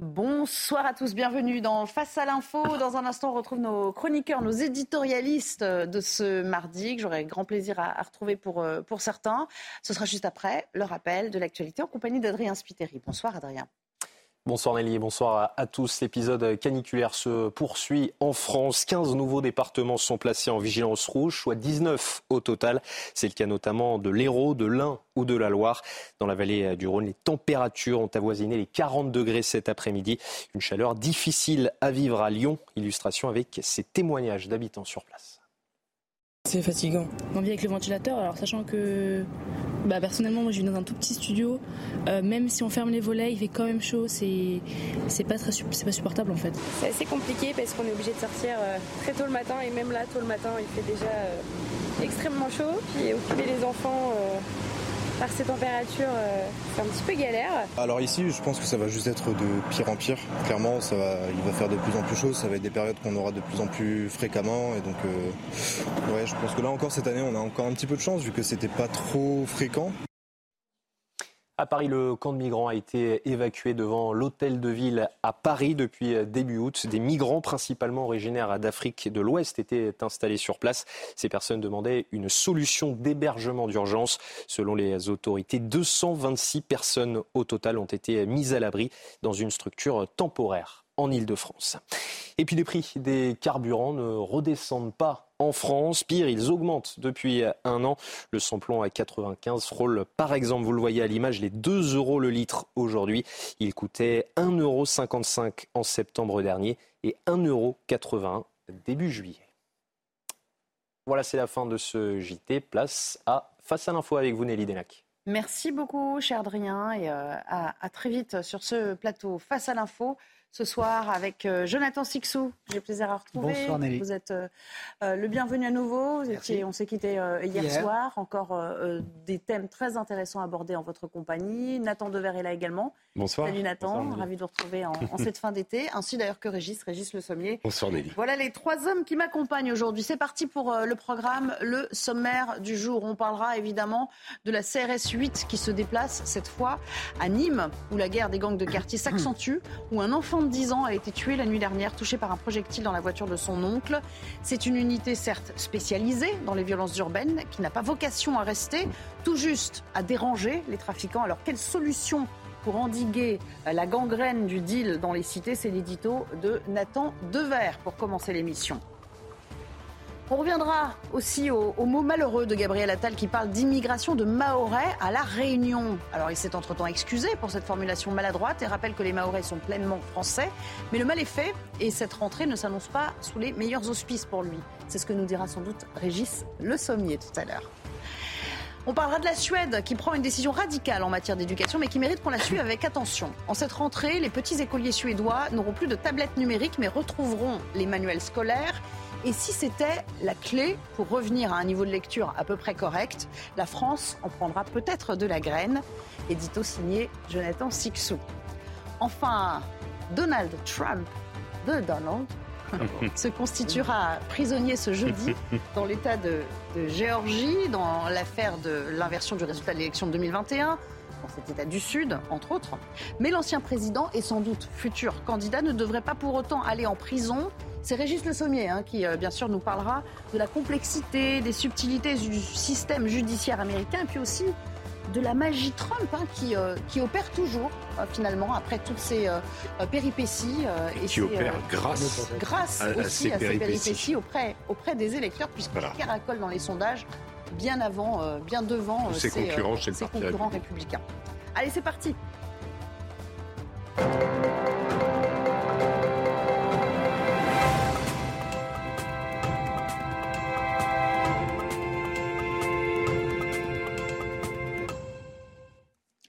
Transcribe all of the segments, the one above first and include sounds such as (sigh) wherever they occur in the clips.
Bonsoir à tous, bienvenue dans Face à l'info. Dans un instant, on retrouve nos chroniqueurs, nos éditorialistes de ce mardi, que j'aurai grand plaisir à, retrouver pour, euh, pour certains. Ce sera juste après le rappel de l'actualité en compagnie d'Adrien Spiteri. Bonsoir Adrien. Bonsoir Nelly, bonsoir à, tous. L'épisode caniculaire se poursuit en France. 15 nouveaux départements sont placés en vigilance rouge, soit 19 au total. C'est le cas notamment de l'Hérault, de l'Ain ou de la Loire. Dans la vallée du Rhône, les températures ont avoisiné les 40 degrés cet après-midi. Une chaleur difficile à vivre à Lyon. Illustration avec ces témoignages d'habitants sur place. C'est fatigant. On vit avec le ventilateur, alors sachant que bah, personnellement, moi je vis dans un tout petit studio. Euh, même si on ferme les volets, il fait quand même chaud. C'est, c'est, pas, très, c'est pas supportable en fait. C'est assez compliqué parce qu'on est obligé de sortir euh, très tôt le matin et même là, tôt le matin, il fait déjà euh, extrêmement chaud. Puis occuper les enfants par ces températures, euh, c'est un petit peu galère. Alors ici, je pense que ça va juste être de pire en pire. Clairement, ça va, il va faire de plus en plus chaud. Ça va être des périodes qu'on aura de plus en plus fréquemment. Et donc, euh, ouais, je pense que là encore cette année, on a encore un petit peu de chance vu que c'était pas trop fréquent. À Paris, le camp de migrants a été évacué devant l'hôtel de ville à Paris depuis début août. Des migrants, principalement originaires d'Afrique de l'Ouest, étaient installés sur place. Ces personnes demandaient une solution d'hébergement d'urgence. Selon les autorités, 226 personnes au total ont été mises à l'abri dans une structure temporaire en Ile-de-France. Et puis les prix des carburants ne redescendent pas en France. Pire, ils augmentent depuis un an. Le samplon à 95 frôle, par exemple, vous le voyez à l'image, les 2 euros le litre aujourd'hui. Il coûtait 1,55 euros en septembre dernier et 1,81 euros début juillet. Voilà, c'est la fin de ce JT. Place à Face à l'info avec vous, Nelly Denac. Merci beaucoup, cher Adrien, et euh, à très vite sur ce plateau Face à l'info ce soir avec euh, Jonathan Sixou. J'ai plaisir à retrouver. Bonsoir Nelly. Vous êtes euh, euh, le bienvenu à nouveau. on s'est quitté hier, soir. Encore des thèmes très intéressants abordés en votre compagnie. Nathan Dever est là également. Bonsoir. Salut Nathan, ravi de vous retrouver en, cette fin d'été. Ainsi d'ailleurs que Régis, Régis Le Sommier. Bonsoir Nelly. Voilà les trois hommes qui m'accompagnent aujourd'hui. C'est parti pour le programme, le sommaire du jour. On parlera évidemment de la CRS 8 qui se déplace cette fois à Nîmes, où la guerre des gangs de quartier s'accentue, où un enfant de 10 ans a été tué la nuit dernière, touché par un projectile dans la voiture de son oncle. C'est une unité certes spécialisée dans les violences urbaines, qui n'a pas vocation à rester, tout juste à déranger les trafiquants. Alors quelle solution pour endiguer la gangrène du deal dans les cités? C'est l'édito de Nathan Dever pour commencer l'émission. On reviendra aussi au, mot malheureux de Gabriel Attal qui parle d'immigration de Mahorais à La Réunion. Alors il s'est entre-temps excusé pour cette formulation maladroite et rappelle que les Mahorais sont pleinement français. Mais le mal est fait et cette rentrée ne s'annonce pas sous les meilleurs auspices pour lui. C'est ce que nous dira sans doute Régis Le Sommier tout à l'heure. On parlera de la Suède qui prend une décision radicale en matière d'éducation mais qui mérite qu'on la suive avec attention. En cette rentrée, les petits écoliers suédois n'auront plus de tablettes numériques mais retrouveront les manuels scolaires et si c'était la clé pour revenir à un niveau de lecture à peu près correct, la France en prendra peut-être de la graine. Édito signé Jonathan Sixou. Enfin, Donald Trump, de Donald, se constituera prisonnier ce jeudi (laughs) dans l'État de, de Géorgie, dans l'affaire de l'inversion du résultat de l'élection de 2021 dans cet État du Sud, entre autres. Mais l'ancien président et sans doute futur candidat ne devrait pas pour autant aller en prison. C'est Régis Le Sommier hein, qui, euh, bien sûr, nous parlera de la complexité, des subtilités du système judiciaire américain et puis aussi de la magie Trump hein, qui, euh, qui opère toujours, euh, finalement, après toutes ces péripéties. et qui opère grâce, grâce à, aussi à, ces péripéties, auprès, auprès des électeurs, puisqu'il voilà. caracole dans les sondages bien avant, bien devant ses concurrents, ses concurrents républicains. Allez, c'est parti.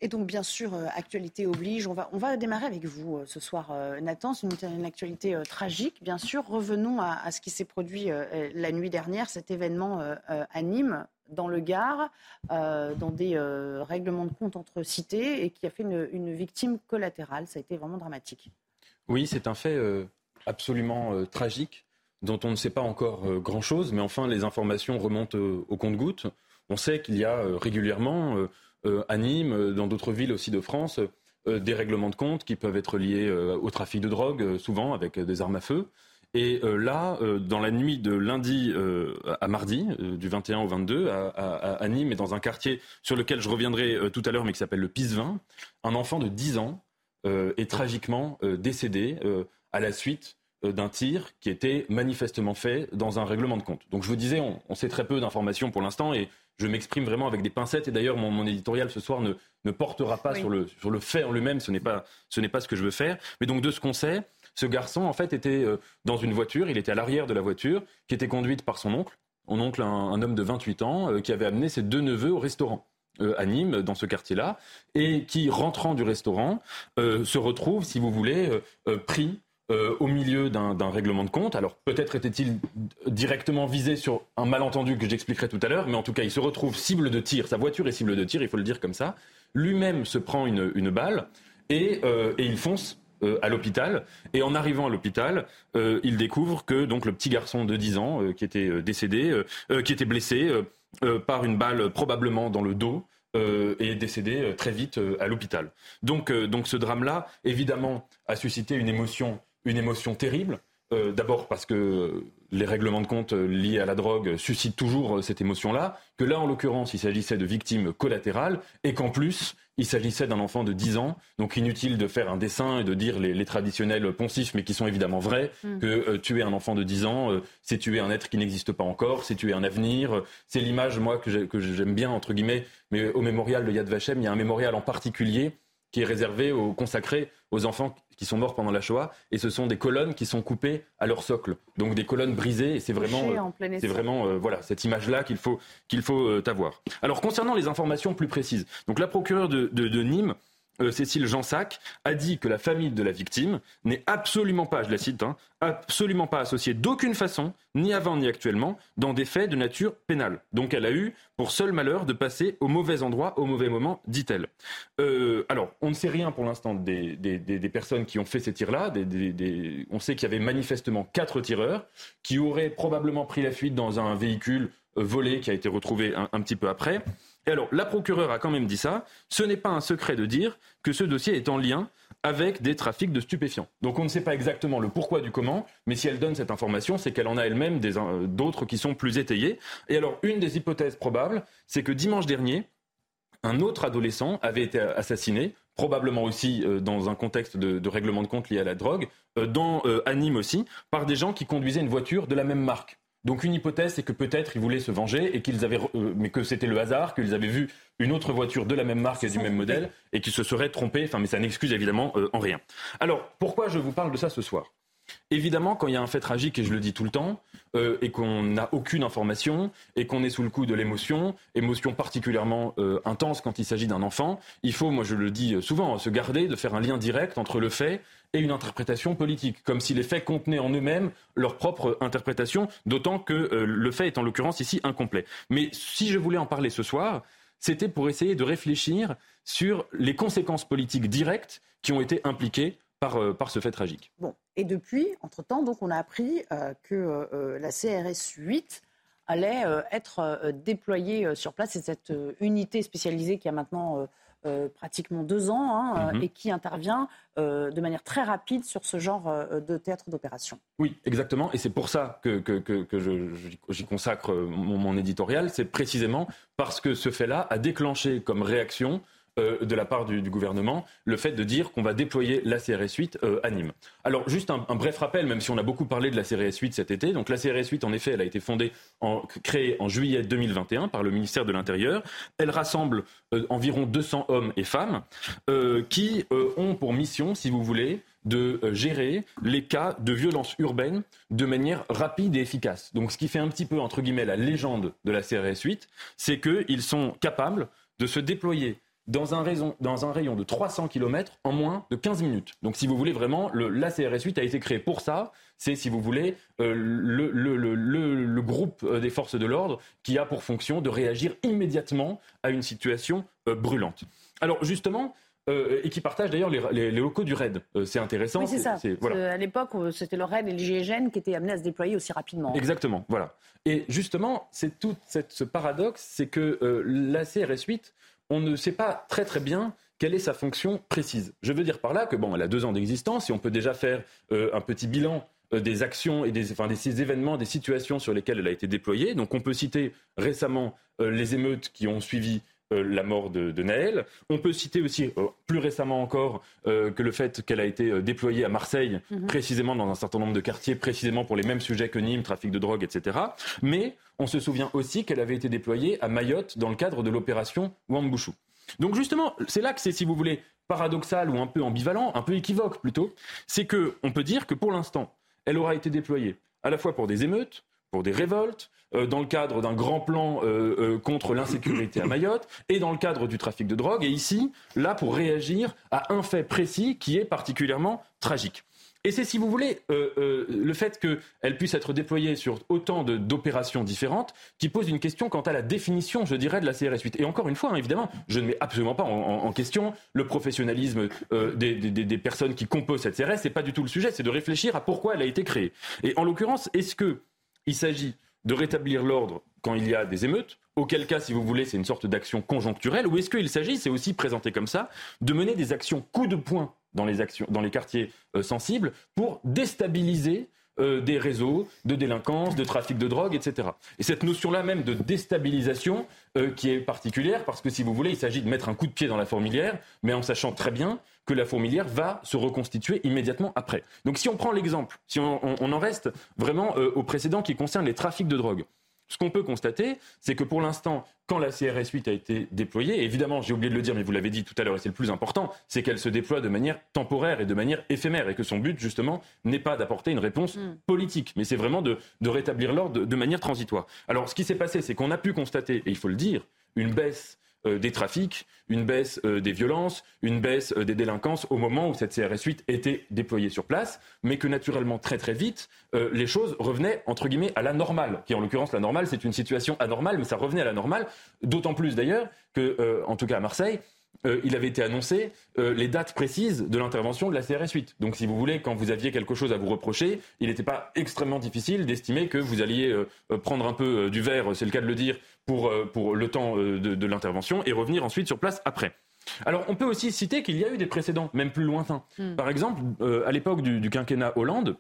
Donc, bien sûr, euh, actualité oblige. On va, démarrer avec vous euh, ce soir, euh, Nathan. C'est une, actualité tragique, bien sûr. Revenons à, ce qui s'est produit la nuit dernière, cet événement à Nîmes, dans le Gard, dans des règlements de compte entre cités, et qui a fait une, victime collatérale. Ça a été vraiment dramatique. Oui, c'est un fait absolument tragique, dont on ne sait pas encore grand-chose, mais enfin, les informations remontent au compte-gouttes. On sait qu'il y a régulièrement euh, à Nîmes, euh, dans d'autres villes aussi de France, des règlements de compte qui peuvent être liés au trafic de drogue, souvent avec des armes à feu. Et là, dans la nuit de lundi à mardi, du 21 au 22, à, Nîmes et dans un quartier sur lequel je reviendrai tout à l'heure, mais qui s'appelle le Pisevin, un enfant de 10 ans est tragiquement décédé à la suite euh, d'un tir qui était manifestement fait dans un règlement de compte. Donc je vous disais, on, sait très peu d'informations pour l'instant et je m'exprime vraiment avec des pincettes. Et d'ailleurs, mon, éditorial ce soir ne, ne portera pas sur, le, sur le fait en lui-même. Ce n'est pas, ce n'est pas ce que je veux faire. Mais donc de ce qu'on sait, ce garçon en fait était euh, dans une voiture. Il était à l'arrière de la voiture qui était conduite par son oncle. Mon oncle, un, homme de 28 ans, euh, qui avait amené ses deux neveux au restaurant à Nîmes, dans ce quartier-là, et qui, rentrant du restaurant, se retrouve, si vous voulez, pris euh, au milieu d'un règlement de compte. Alors peut-être était-il directement visé sur un malentendu que j'expliquerai tout à l'heure, mais en tout cas il se retrouve cible de tir, sa voiture est cible de tir, il faut le dire comme ça. Lui-même se prend une, balle et, euh, il fonce euh, à l'hôpital. Et en arrivant à l'hôpital, il découvre que donc le petit garçon de 10 ans qui était décédé, qui était blessé par une balle probablement dans le dos, est décédé très vite à l'hôpital. Donc, donc ce drame-là, évidemment, a suscité une émotion une émotion terrible. Euh, d'abord parce que les règlements de compte liés à la drogue suscitent toujours euh, cette émotion-là, que là, en l'occurrence, il s'agissait de victimes collatérales, et qu'en plus, il s'agissait d'un enfant de 10 ans, donc inutile de faire un dessin et de dire les, traditionnels poncifs, mais qui sont évidemment vrais, mm. que euh, tuer un enfant de 10 ans, c'est tuer un être qui n'existe pas encore, c'est tuer un avenir. C'est l'image, moi, que j'aime bien, entre guillemets, mais au mémorial de Yad Vashem, il y a un mémorial en particulier qui est réservé, au, consacré aux enfants qui sont morts pendant la Shoah, et ce sont des colonnes qui sont coupées à leur socle, donc des colonnes brisées, et c'est vraiment, c'est vraiment euh, voilà cette image-là qu'il faut qu'il faut euh, avoir. Alors concernant les informations plus précises, donc la procureure de, de Nîmes euh, Cécile Jansac a dit que la famille de la victime n'est absolument pas, je la cite, hein, absolument pas associée d'aucune façon, ni avant ni actuellement, dans des faits de nature pénale. Donc elle a eu pour seul malheur de passer au mauvais endroit, au mauvais moment, dit-elle. Euh, alors, on ne sait rien pour l'instant des, personnes qui ont fait ces tirs-là. on sait qu'il y avait manifestement quatre tireurs qui auraient probablement pris la fuite dans un véhicule euh, volé qui a été retrouvé un petit peu après. Et alors, la procureure a quand même dit ça. Ce n'est pas un secret de dire que ce dossier est en lien avec des trafics de stupéfiants. Donc on ne sait pas exactement le pourquoi du comment, mais si elle donne cette information, c'est qu'elle en a elle-même euh, d'autres qui sont plus étayées. Et alors, une des hypothèses probables, c'est que dimanche dernier, un autre adolescent avait été assassiné, probablement aussi euh, dans un contexte de, règlement de compte lié à la drogue, euh, dans aussi, par des gens qui conduisaient une voiture de la même marque. Donc une hypothèse, c'est que peut-être ils voulaient se venger et qu'ils avaient, euh, mais que c'était le hasard, qu'ils avaient vu une autre voiture de la même marque et du même modèle et qu'ils se seraient trompés. Enfin, mais ça n'excuse évidemment euh, en rien. Alors pourquoi je vous parle de ça ce soir? Évidemment, quand il y a un fait tragique, et je le dis tout le temps, euh, et qu'on n'a aucune information, et qu'on est sous le coup de l'émotion, émotion particulièrement intense quand il s'agit d'un enfant, il faut, moi je le dis souvent, se garder de faire un lien direct entre le fait et une interprétation politique, comme si les faits contenaient en eux-mêmes leur propre interprétation, d'autant que euh, le fait est en l'occurrence ici incomplet. Mais si je voulais en parler ce soir, c'était pour essayer de réfléchir sur les conséquences politiques directes qui ont été impliquées par, euh, par ce fait tragique. Bon, et depuis, entre-temps, donc, on a appris euh, que la CRS 8 allait être déployée sur place. C'est cette unité spécialisée qui a maintenant euh, pratiquement deux ans hein, mhm. et qui intervient euh, de manière très rapide sur ce genre euh, de théâtre d'opération. Oui, exactement. Et c'est pour ça que, que, que, j'y consacre mon, mon éditorial. C'est précisément parce que ce fait-là a déclenché comme réaction euh, de la part du, gouvernement le fait de dire qu'on va déployer la CRS 8 euh, à Nîmes. Alors juste un, bref rappel, même si on a beaucoup parlé de la CRS 8 cet été, donc la CRS 8 en effet elle a été fondée, créée en juillet 2021 par le ministère de l'Intérieur. Elle rassemble euh, environ 200 hommes et femmes qui ont pour mission, si vous voulez, de gérer les cas de violence urbaine de manière rapide et efficace. Donc ce qui fait un petit peu, entre guillemets, la légende de la CRS 8, c'est qu'ils sont capables de se déployer dans un, rayon, de 300 km en moins de 15 minutes. Donc si vous voulez vraiment, le, la CRS 8 a été créé pour ça. C'est, si vous voulez, euh, le, groupe euh, des forces de l'ordre qui a pour fonction de réagir immédiatement à une situation euh, brûlante. Alors justement, et qui partage d'ailleurs les, locaux du RAID. c'est intéressant. Oui, c'est ça. À l'époque, c'était le RAID et le GIGN qui étaient amenés à se déployer aussi rapidement. Exactement, voilà. Et justement, c'est tout ce paradoxe, c'est que la CRS 8 on ne sait pas très très bien quelle est sa fonction précise. Je veux dire par là que bon, elle a deux ans d'existence et on peut déjà faire euh, un petit bilan euh, des actions et des, enfin, des, événements, des situations sur lesquelles elle a été déployée. Donc on peut citer récemment euh, les émeutes qui ont suivi la mort de, de, Naël. On peut citer aussi, plus récemment encore, que le fait qu'elle a été déployée à Marseille, mhm. précisément dans un certain nombre de quartiers, précisément pour les mêmes sujets que Nîmes, trafic de drogue, etc. Mais on se souvient aussi qu'elle avait été déployée à Mayotte dans le cadre de l'opération Wambouchou. Donc justement, c'est là que c'est, si vous voulez, paradoxal ou un peu ambivalent, un peu équivoque plutôt, c'est que on peut dire que pour l'instant, elle aura été déployée à la fois pour des émeutes, pour des révoltes, euh, dans le cadre d'un grand plan euh, euh, contre l'insécurité à Mayotte et dans le cadre du trafic de drogue. Et ici, là, pour réagir à un fait précis qui est particulièrement tragique. Et c'est, si vous voulez, euh, euh, le fait qu'elle puisse être déployée sur autant d'opérations différentes qui pose une question quant à la définition, je dirais, de la CRS 8. Et encore une fois, hein, évidemment, je ne mets absolument pas en, question le professionnalisme euh, des, des, des, personnes qui composent cette CRS. C'est pas du tout le sujet. C'est de réfléchir à pourquoi elle a été créée. Et en l'occurrence, est-ce qu'il s'agit de rétablir l'ordre quand il y a des émeutes. Auquel cas, si vous voulez, c'est une sorte d'action conjoncturelle. Ou est-ce qu'il s'agit, c'est aussi présenté comme ça, de mener des actions coup de poing dans les, actions, dans les quartiers euh, sensibles pour déstabiliser euh, des réseaux de délinquance, de trafic de drogue, etc. Et cette notion-là même de déstabilisation euh, qui est particulière, parce que si vous voulez, il s'agit de mettre un coup de pied dans la fourmilière, mais en sachant très bien que la fourmilière va se reconstituer immédiatement après. Donc si on prend l'exemple, si on, on, en reste vraiment au précédent qui concerne les trafics de drogue, ce qu'on peut constater, c'est que pour l'instant, quand la CRS 8 a été déployée, évidemment, j'ai oublié de le dire, mais vous l'avez dit tout à l'heure, et c'est le plus important, c'est qu'elle se déploie de manière temporaire et de manière éphémère, et que son but, justement, n'est pas d'apporter une réponse mm. politique, mais c'est vraiment de, rétablir l'ordre de, manière transitoire. Alors, ce qui s'est passé, c'est qu'on a pu constater, et il faut le dire, une baisse des trafics, une baisse euh, des violences, une baisse euh, des délinquances au moment où cette CRS 8 était déployée sur place, mais que naturellement très très vite les choses revenaient entre guillemets à la normale, qui en l'occurrence la normale c'est une situation anormale, mais ça revenait à la normale, d'autant plus d'ailleurs que, en tout cas à Marseille, euh, il avait été annoncé euh, les dates précises de l'intervention de la CRS 8. Donc, si vous voulez, quand vous aviez quelque chose à vous reprocher, il n'était pas extrêmement difficile d'estimer que vous alliez euh, prendre un peu du verre, c'est le cas de le dire, pour, pour le temps de, l'intervention et revenir ensuite sur place après. Alors, on peut aussi citer qu'il y a eu des précédents, même plus lointains. Hmm. Par exemple, à l'époque du, du, quinquennat Hollande,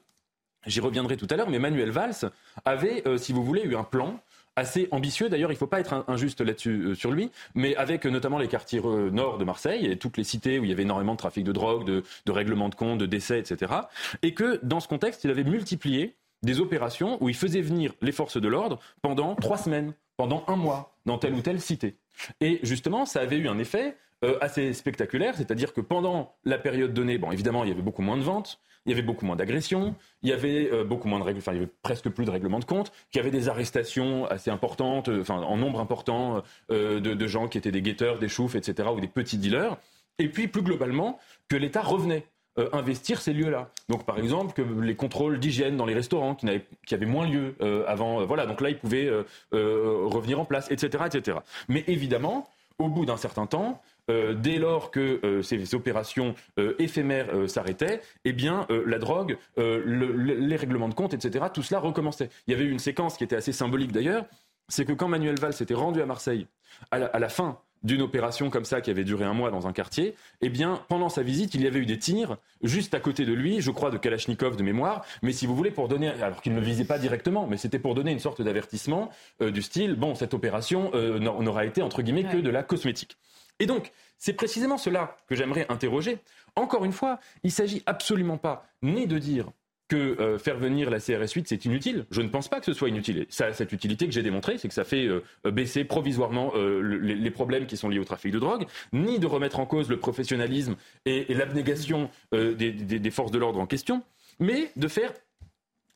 j'y reviendrai tout à l'heure, mais Manuel Valls avait, si vous voulez, eu un plan assez ambitieux. D'ailleurs, il ne faut pas être injuste là-dessus euh, sur lui, mais avec euh, notamment les quartiers euh, nord de Marseille et toutes les cités où il y avait énormément de trafic de drogue, de, de règlements de comptes, de décès, etc. Et que dans ce contexte, il avait multiplié des opérations où il faisait venir les forces de l'ordre pendant trois semaines, pendant un mois, dans telle ou telle cité. Et justement, ça avait eu un effet assez spectaculaire, c'est-à-dire que pendant la période donnée, bon, évidemment, il y avait beaucoup moins de ventes, il y avait beaucoup moins d'agressions, il y avait euh, beaucoup moins de règles, enfin, il y avait presque plus de règlements de compte, qu'il y avait des arrestations assez importantes, euh, enfin, en nombre important euh, de, gens qui étaient des guetteurs, des choufs, etc., ou des petits dealers. Et puis, plus globalement, que l'État revenait investir ces lieux-là. Donc, par exemple, que les contrôles d'hygiène dans les restaurants qui, avaient, qui avaient moins lieu avant, voilà, donc là, ils pouvaient revenir en place, etc., etc. Mais évidemment, au bout d'un certain temps, euh, dès lors que euh, ces opérations euh, éphémères s'arrêtaient, eh bien, la drogue, les règlements de compte, etc., tout cela recommençait. Il y avait eu une séquence qui était assez symbolique d'ailleurs, c'est que quand Manuel Valls s'était rendu à Marseille, à la, fin d'une opération comme ça qui avait duré un mois dans un quartier, eh bien, pendant sa visite, il y avait eu des tirs juste à côté de lui, je crois de Kalachnikov de mémoire, mais si vous voulez, pour donner, alors qu'il ne visait pas directement, mais c'était pour donner une sorte d'avertissement du style, bon, cette opération n'aura été, entre guillemets, que de la cosmétique. Et donc, c'est précisément cela que j'aimerais interroger. Encore une fois, il ne s'agit absolument pas ni de dire que euh, faire venir la CRS 8, c'est inutile. Je ne pense pas que ce soit inutile. Ça, cette utilité que j'ai démontrée, c'est que ça fait euh, baisser provisoirement euh, les, problèmes qui sont liés au trafic de drogue, ni de remettre en cause le professionnalisme et, l'abnégation des, forces de l'ordre en question, mais de faire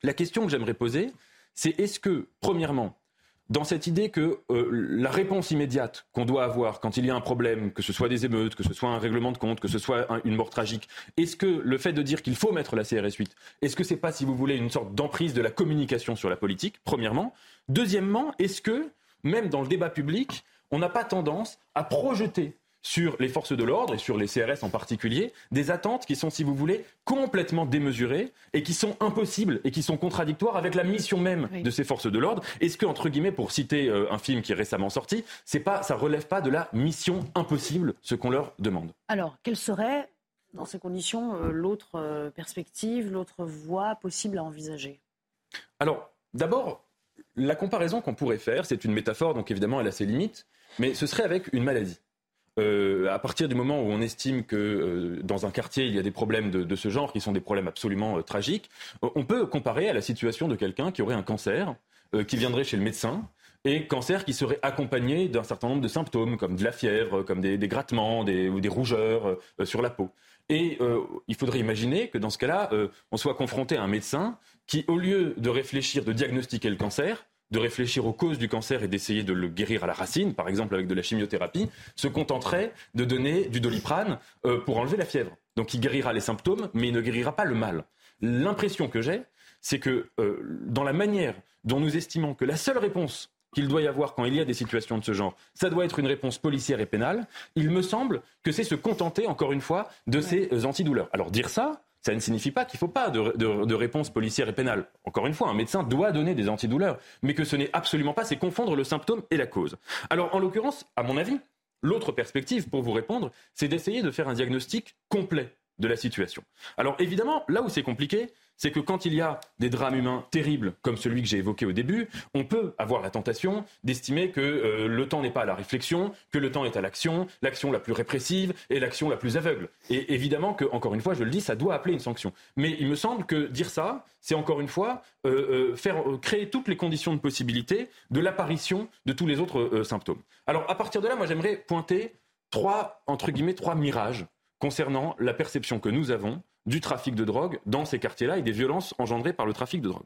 la question que j'aimerais poser, c'est est-ce que, premièrement, dans cette idée que euh, la réponse immédiate qu'on doit avoir quand il y a un problème, que ce soit des émeutes, que ce soit un règlement de compte, que ce soit une mort tragique, est-ce que le fait de dire qu'il faut mettre la CRS 8, est-ce que c'est pas, si vous voulez, une sorte d'emprise de la communication sur la politique, premièrement? Deuxièmement, est-ce que, même dans le débat public, on n'a pas tendance à projeter sur les forces de l'ordre et sur les CRS en particulier, des attentes qui sont, si vous voulez, complètement démesurées et qui sont impossibles et qui sont contradictoires avec la mission même de ces forces de l'ordre. Est-ce que, entre guillemets, pour citer euh, un film qui est récemment sorti, c'est pas, ça relève pas de la mission impossible ce qu'on leur demande? Alors, quelle serait, dans ces conditions, euh, l'autre euh, perspective, l'autre voie possible à envisager? Alors, d'abord, la comparaison qu'on pourrait faire, c'est une métaphore, donc évidemment elle a ses limites, mais ce serait avec une maladie. Euh, à partir du moment où on estime que euh, dans un quartier il y a des problèmes de, ce genre qui sont des problèmes absolument euh, tragiques, on peut comparer à la situation de quelqu'un qui aurait un cancer, qui viendrait chez le médecin et cancer qui serait accompagné d'un certain nombre de symptômes comme de la fièvre, comme des, grattements ou des rougeurs sur la peau. Et il faudrait imaginer que dans ce cas-là, on soit confronté à un médecin qui, au lieu de réfléchir, de diagnostiquer le cancer, de réfléchir aux causes du cancer et d'essayer de le guérir à la racine, par exemple avec de la chimiothérapie, se contenterait de donner du doliprane euh, pour enlever la fièvre. Donc il guérira les symptômes, mais il ne guérira pas le mal. L'impression que j'ai, c'est que euh, dans la manière dont nous estimons que la seule réponse qu'il doit y avoir quand il y a des situations de ce genre, ça doit être une réponse policière et pénale, il me semble que c'est se contenter, encore une fois, de ces euh, antidouleurs. Alors dire ça, ça ne signifie pas qu'il ne faut pas de, réponse policière et pénale. Encore une fois, un médecin doit donner des antidouleurs, mais que ce n'est absolument pas, c'est confondre le symptôme et la cause. Alors, en l'occurrence, à mon avis, l'autre perspective pour vous répondre, c'est d'essayer de faire un diagnostic complet de la situation. Alors, évidemment, là où c'est compliqué, c'est que quand il y a des drames humains terribles comme celui que j'ai évoqué au début, on peut avoir la tentation d'estimer que euh, le temps n'est pas à la réflexion, que le temps est à l'action, l'action la plus répressive et l'action la plus aveugle. Et évidemment que, encore une fois, je le dis, ça doit appeler une sanction. Mais il me semble que dire ça, c'est encore une fois euh, euh, faire créer toutes les conditions de possibilité de l'apparition de tous les autres symptômes. Alors à partir de là, moi j'aimerais pointer trois entre guillemets trois mirages concernant la perception que nous avons du trafic de drogue dans ces quartiers-là et des violences engendrées par le trafic de drogue.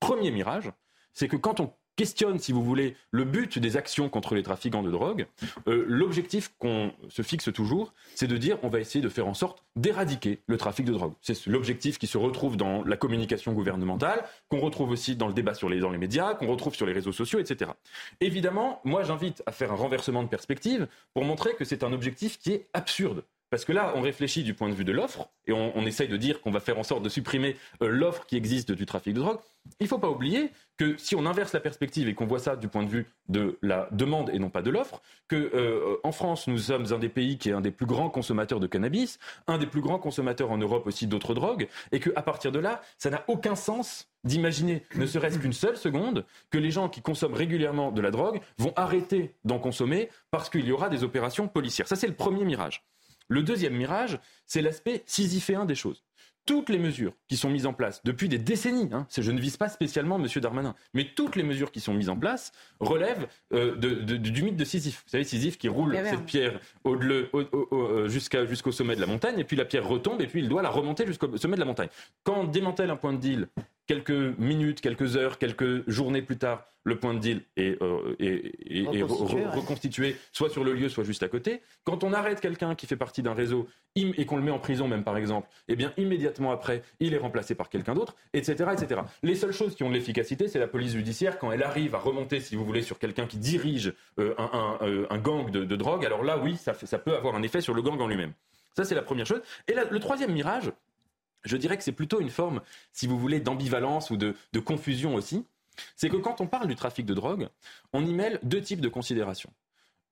Premier mirage, c'est que quand on questionne, si vous voulez, le but des actions contre les trafiquants de drogue, euh, l'objectif qu'on se fixe toujours, c'est de dire on va essayer de faire en sorte d'éradiquer le trafic de drogue. C'est l'objectif qui se retrouve dans la communication gouvernementale, qu'on retrouve aussi dans le débat sur les, dans les médias, qu'on retrouve sur les réseaux sociaux, etc. Évidemment, moi j'invite à faire un renversement de perspective pour montrer que c'est un objectif qui est absurde. Parce que là, on réfléchit du point de vue de l'offre, et on, essaye de dire qu'on va faire en sorte de supprimer euh, l'offre qui existe du trafic de drogue. Il ne faut pas oublier que si on inverse la perspective et qu'on voit ça du point de vue de la demande et non pas de l'offre, que euh, en France, nous sommes un des pays qui est un des plus grands consommateurs de cannabis, un des plus grands consommateurs en Europe aussi d'autres drogues, et qu'à partir de là, ça n'a aucun sens d'imaginer, ne serait-ce qu'une seule seconde, que les gens qui consomment régulièrement de la drogue vont arrêter d'en consommer parce qu'il y aura des opérations policières. Ça, c'est le premier mirage. Le deuxième mirage, c'est l'aspect sisyphéen des choses. Toutes les mesures qui sont mises en place depuis des décennies, hein, je ne vise pas spécialement M. Darmanin, mais toutes les mesures qui sont mises en place relèvent euh, du mythe de Sisyphe. Vous savez, Sisyphe qui roule cette pierre euh, jusqu'au sommet de la montagne, et puis la pierre retombe, et puis il doit la remonter jusqu'au sommet de la montagne. Quand on démantèle un point de deal quelques minutes, quelques heures, quelques journées plus tard, le point de deal est, euh, reconstitué, soit sur le lieu, soit juste à côté. Quand on arrête quelqu'un qui fait partie d'un réseau et qu'on le met en prison même par exemple, eh bien immédiatement après, il est remplacé par quelqu'un d'autre, etc., etc. Les seules choses qui ont de l'efficacité, c'est la police judiciaire quand elle arrive à remonter, si vous voulez, sur quelqu'un qui dirige euh, euh, un, gang de, drogue. Alors là, oui, ça, ça peut avoir un effet sur le gang en lui-même. Ça, c'est la première chose. Et le troisième mirage, je dirais que c'est plutôt une forme, si vous voulez, d'ambivalence ou de, confusion aussi. C'est que quand on parle du trafic de drogue, on y mêle deux types de considérations.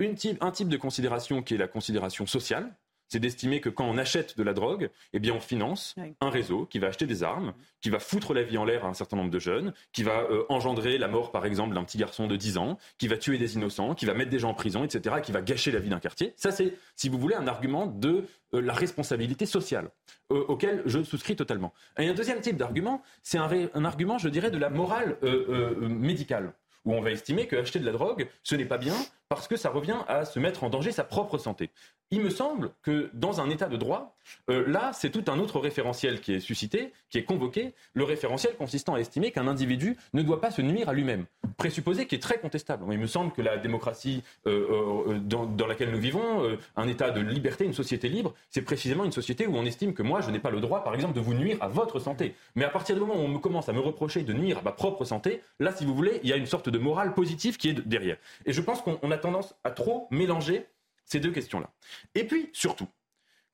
un type de considération qui est la considération sociale, c'est d'estimer que quand on achète de la drogue, eh bien on finance un réseau qui va acheter des armes, qui va foutre la vie en l'air à un certain nombre de jeunes, qui va euh, engendrer la mort par exemple d'un petit garçon de 10 ans, qui va tuer des innocents, qui va mettre des gens en prison, etc., et qui va gâcher la vie d'un quartier. Ça c'est, si vous voulez, un argument de euh, la responsabilité sociale, euh, auquel je souscris totalement. Et un deuxième type d'argument, c'est un, argument, je dirais, de la morale médicale où on va estimer que acheter de la drogue, ce n'est pas bien parce que ça revient à se mettre en danger sa propre santé. Il me semble que dans un état de droit, euh, là, c'est tout un autre référentiel qui est suscité, qui est convoqué, le référentiel consistant à estimer qu'un individu ne doit pas se nuire à lui-même. Présupposé qui est très contestable. Il me semble que la démocratie euh, euh, dans, laquelle nous vivons, un état de liberté, une société libre, c'est précisément une société où on estime que moi, je n'ai pas le droit, par exemple, de vous nuire à votre santé. Mais à partir du moment où on me commence à me reprocher de nuire à ma propre santé, là, si vous voulez, il y a une sorte de morale positive qui est derrière. Et je pense qu'on a tendance à trop mélanger Ces deux questions-là. Et puis, surtout,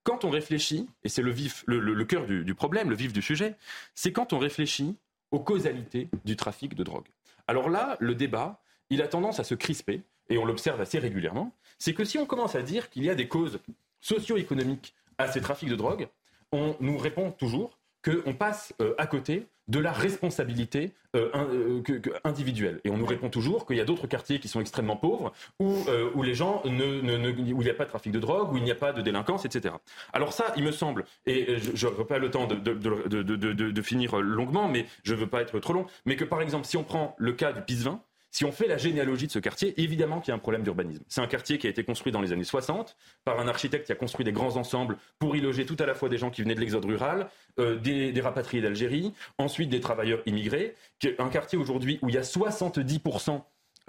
quand on réfléchit, et c'est le vif, le, cœur du, problème, le vif du sujet, c'est quand on réfléchit aux causalités du trafic de drogue. Alors là, le débat, il a tendance à se crisper, et on l'observe assez régulièrement, c'est que si on commence à dire qu'il y a des causes socio-économiques à ces trafics de drogue, on nous répond toujours qu'on passe euh, à côté de la responsabilité euh, euh, individuelle. Et on nous répond toujours qu'il y a d'autres quartiers qui sont extrêmement pauvres, où, où les gens ne, où il n'y a pas de trafic de drogue, où il n'y a pas de délinquance, etc. Alors ça, il me semble, et je n'aurai pas le temps de, de, de, finir longuement, mais je ne veux pas être trop long, mais que par exemple, si on prend le cas du Pisevin, si on fait la généalogie de ce quartier, évidemment qu'il y a un problème d'urbanisme. C'est un quartier qui a été construit dans les années 60 par un architecte qui a construit des grands ensembles pour y loger tout à la fois des gens qui venaient de l'exode rural, euh, des, des, rapatriés d'Algérie, ensuite des travailleurs immigrés. Un quartier aujourd'hui où il y a 70%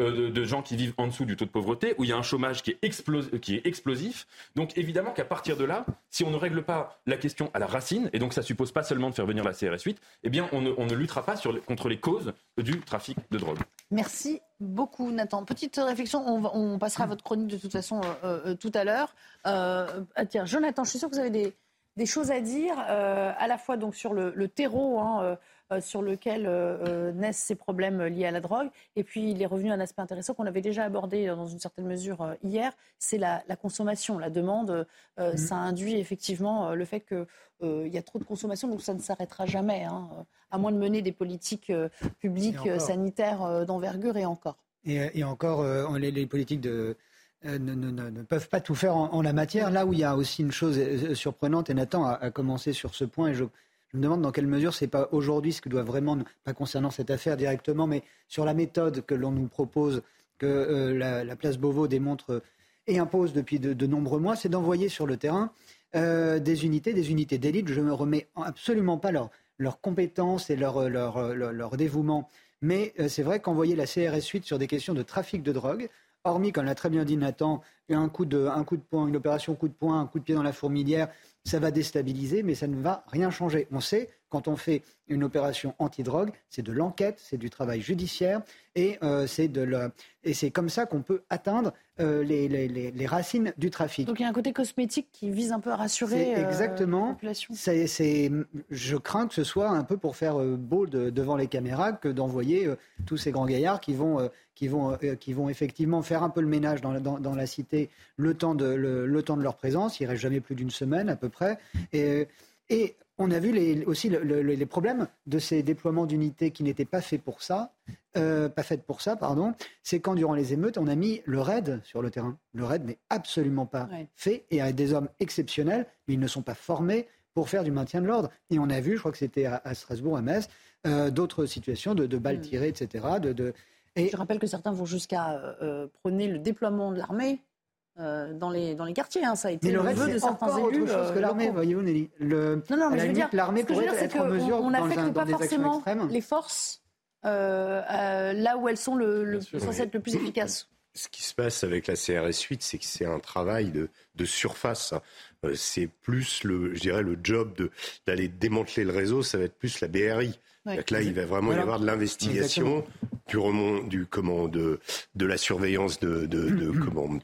euh, de, gens qui vivent en dessous du taux de pauvreté, où il y a un chômage qui est, explosif. Donc évidemment qu'à partir de là, si on ne règle pas la question à la racine, et donc ça suppose pas seulement de faire venir la CRS 8, eh bien on ne, luttera pas contre les causes du trafic de drogue. Merci beaucoup Nathan. Petite réflexion, on, passera à votre chronique de toute façon euh, euh, tout à l'heure. Ah, tiens, Jonathan, je suis sûr que vous avez des, choses à dire, à la fois donc sur le, terreau. Hein, sur lequel euh, euh, naissent ces problèmes liés à la drogue. Et puis, il est revenu un aspect intéressant qu'on avait déjà abordé dans une certaine mesure hier, c'est la, consommation, la demande. Mhm. Ça induit effectivement le fait qu'il y a trop de consommation, donc ça ne s'arrêtera jamais, hein, à moins de mener des politiques publiques sanitaires d'envergure et encore. Et, encore, les, politiques de, ne, peuvent pas tout faire en, la matière. Là où il y a aussi une chose surprenante, et Nathan a, a commencé sur ce point, et je, je me demande dans quelle mesure c'est pas aujourd'hui ce que doit vraiment, pas concernant cette affaire directement, mais sur la méthode que l'on nous propose, que euh, la, place Beauvau démontre euh, et impose depuis de, nombreux mois, c'est d'envoyer sur le terrain euh, des unités, des unités d'élite. Je ne remets absolument pas leurs compétences et leur, leur, dévouement. Mais c'est vrai qu'envoyer la CRS 8 sur des questions de trafic de drogue, hormis, comme l'a très bien dit Nathan, un coup de, un coup de poing, une opération coup de poing, un coup de pied dans la fourmilière, ça va déstabiliser, mais ça ne va rien changer. On sait, quand on fait une opération anti-drogue, c'est de l'enquête, c'est du travail judiciaire, et euh, c'est de et c'est comme ça qu'on peut atteindre euh, les, les, les, racines du trafic. Donc il y a un côté cosmétique qui vise un peu à rassurer euh, exactement, la population. C'est, je crains que ce soit un peu pour faire beau devant les caméras que d'envoyer tous ces grands gaillards qui vont, qui, vont, qui vont effectivement faire un peu le ménage dans, dans, dans la cité le temps, de, le, temps de leur présence. Il ne reste jamais plus d'une semaine à peu près. Et, et on a vu les, aussi les problèmes de ces déploiements d'unités qui n'étaient pas faits pour ça, euh, pas faites pour ça, pardon. C'est quand durant les émeutes, on a mis le raid sur le terrain. Le raid n'est absolument pas fait et avec des hommes exceptionnels, mais ils ne sont pas formés pour faire du maintien de l'ordre. Et on a vu, je crois que c'était à, Strasbourg, à Metz, euh, d'autres situations de, balles mm. tirées, etc. De, et... Je rappelle que certains vont jusqu'à euh, prôner le déploiement de l'armée euh, dans, les, dans les quartiers. Hein. Ça a été mais le, reste, de certains élus. Autre chose que euh, l'armée, voyez-vous, Nelly. Le, non, non, mais je veux dire, l'armée pourrait être en mesure on n'affecte pas forcément les forces euh, là où elles sont le, le être le plus efficaces. Ce qui se passe avec la CRS 8, c'est que c'est un travail de, de surface. C'est plus le, je dirais, le job d'aller démanteler le réseau, ça va être plus la BRI. Donc là, il va vraiment y avoir de l'investigation, du remont, du comment, de, de la surveillance de, de, de comment,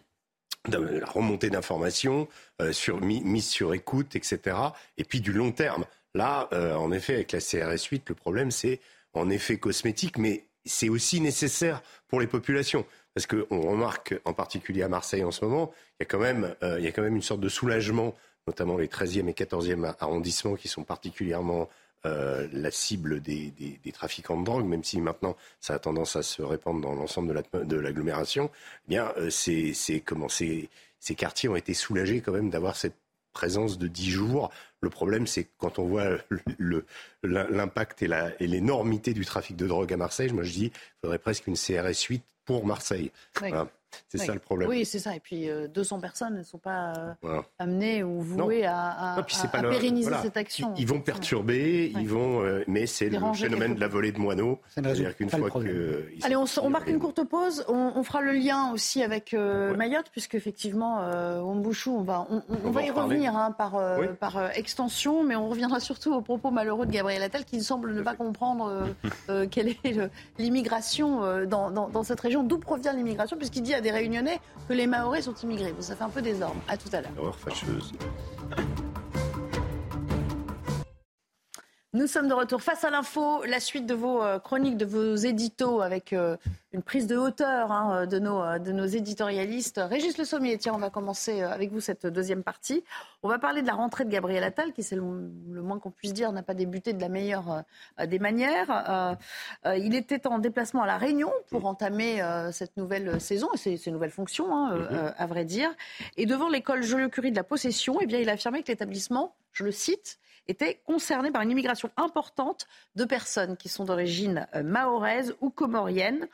de la remontée d'informations, euh, sur, mise sur écoute, etc. Et puis du long terme. Là, euh, en effet, avec la CRS 8, le problème, c'est en effet cosmétique, mais c'est aussi nécessaire pour les populations. Parce qu'on remarque, en particulier à Marseille en ce moment, il y a quand même, euh, il y a quand même une sorte de soulagement, notamment les 13e et 14e arrondissements qui sont particulièrement euh, la cible des, trafiquants de drogue, même si maintenant ça a tendance à se répandre dans l'ensemble de l'agglomération, eh bien, euh, c'est comment ces, quartiers ont été soulagés quand même d'avoir cette présence de 10 jours. Le problème, c'est quand on voit l'impact et l'énormité du trafic de drogue à Marseille, moi je dis, il faudrait presque une CRS 8 pour Marseille. C'est ça le problème. Oui, c'est ça. Et puis 200 euh, personnes ne sont pas euh, amenées ou vouées à, pérenniser cette action. Ils, vont perturber, ils vont, euh, mais c'est le phénomène de la volée de moineaux. C'est-à-dire qu'une fois que. Allez, on, marque une courte pause. On, fera le lien aussi avec Mayotte, puisque effectivement, Ombouchou, on va, on, va y revenir hein, par, par extension, mais on reviendra surtout aux propos malheureux de Gabriel Attal, qui semble ne pas comprendre (laughs) quelle est l'immigration dans, dans, cette région, d'où provient l'immigration, puisqu'il dit des Réunionnais que les Maoris sont immigrés. Ça fait un peu désordre. À tout à l'heure. Nous sommes de retour face à l'info, la suite de vos euh, chroniques, de vos éditos avec euh, une prise de hauteur hein, de, nos, euh, de nos éditorialistes. Régis Le Sommier, tiens, on va commencer avec vous cette deuxième partie. On va parler de la rentrée de Gabriel Attal, qui, c'est le, moins qu'on puisse dire, n'a pas débuté de la meilleure des manières. il était en déplacement à La Réunion pour entamer cette nouvelle saison et ses, nouvelles fonctions, hein, mm-hmm. à vrai dire. Et devant l'école Joliot-Curie de la Possession, eh bien, il a affirmé que l'établissement, je le cite, étaient concernés par une immigration importante de personnes qui sont d'origine euh, mahoraise ou comorienne,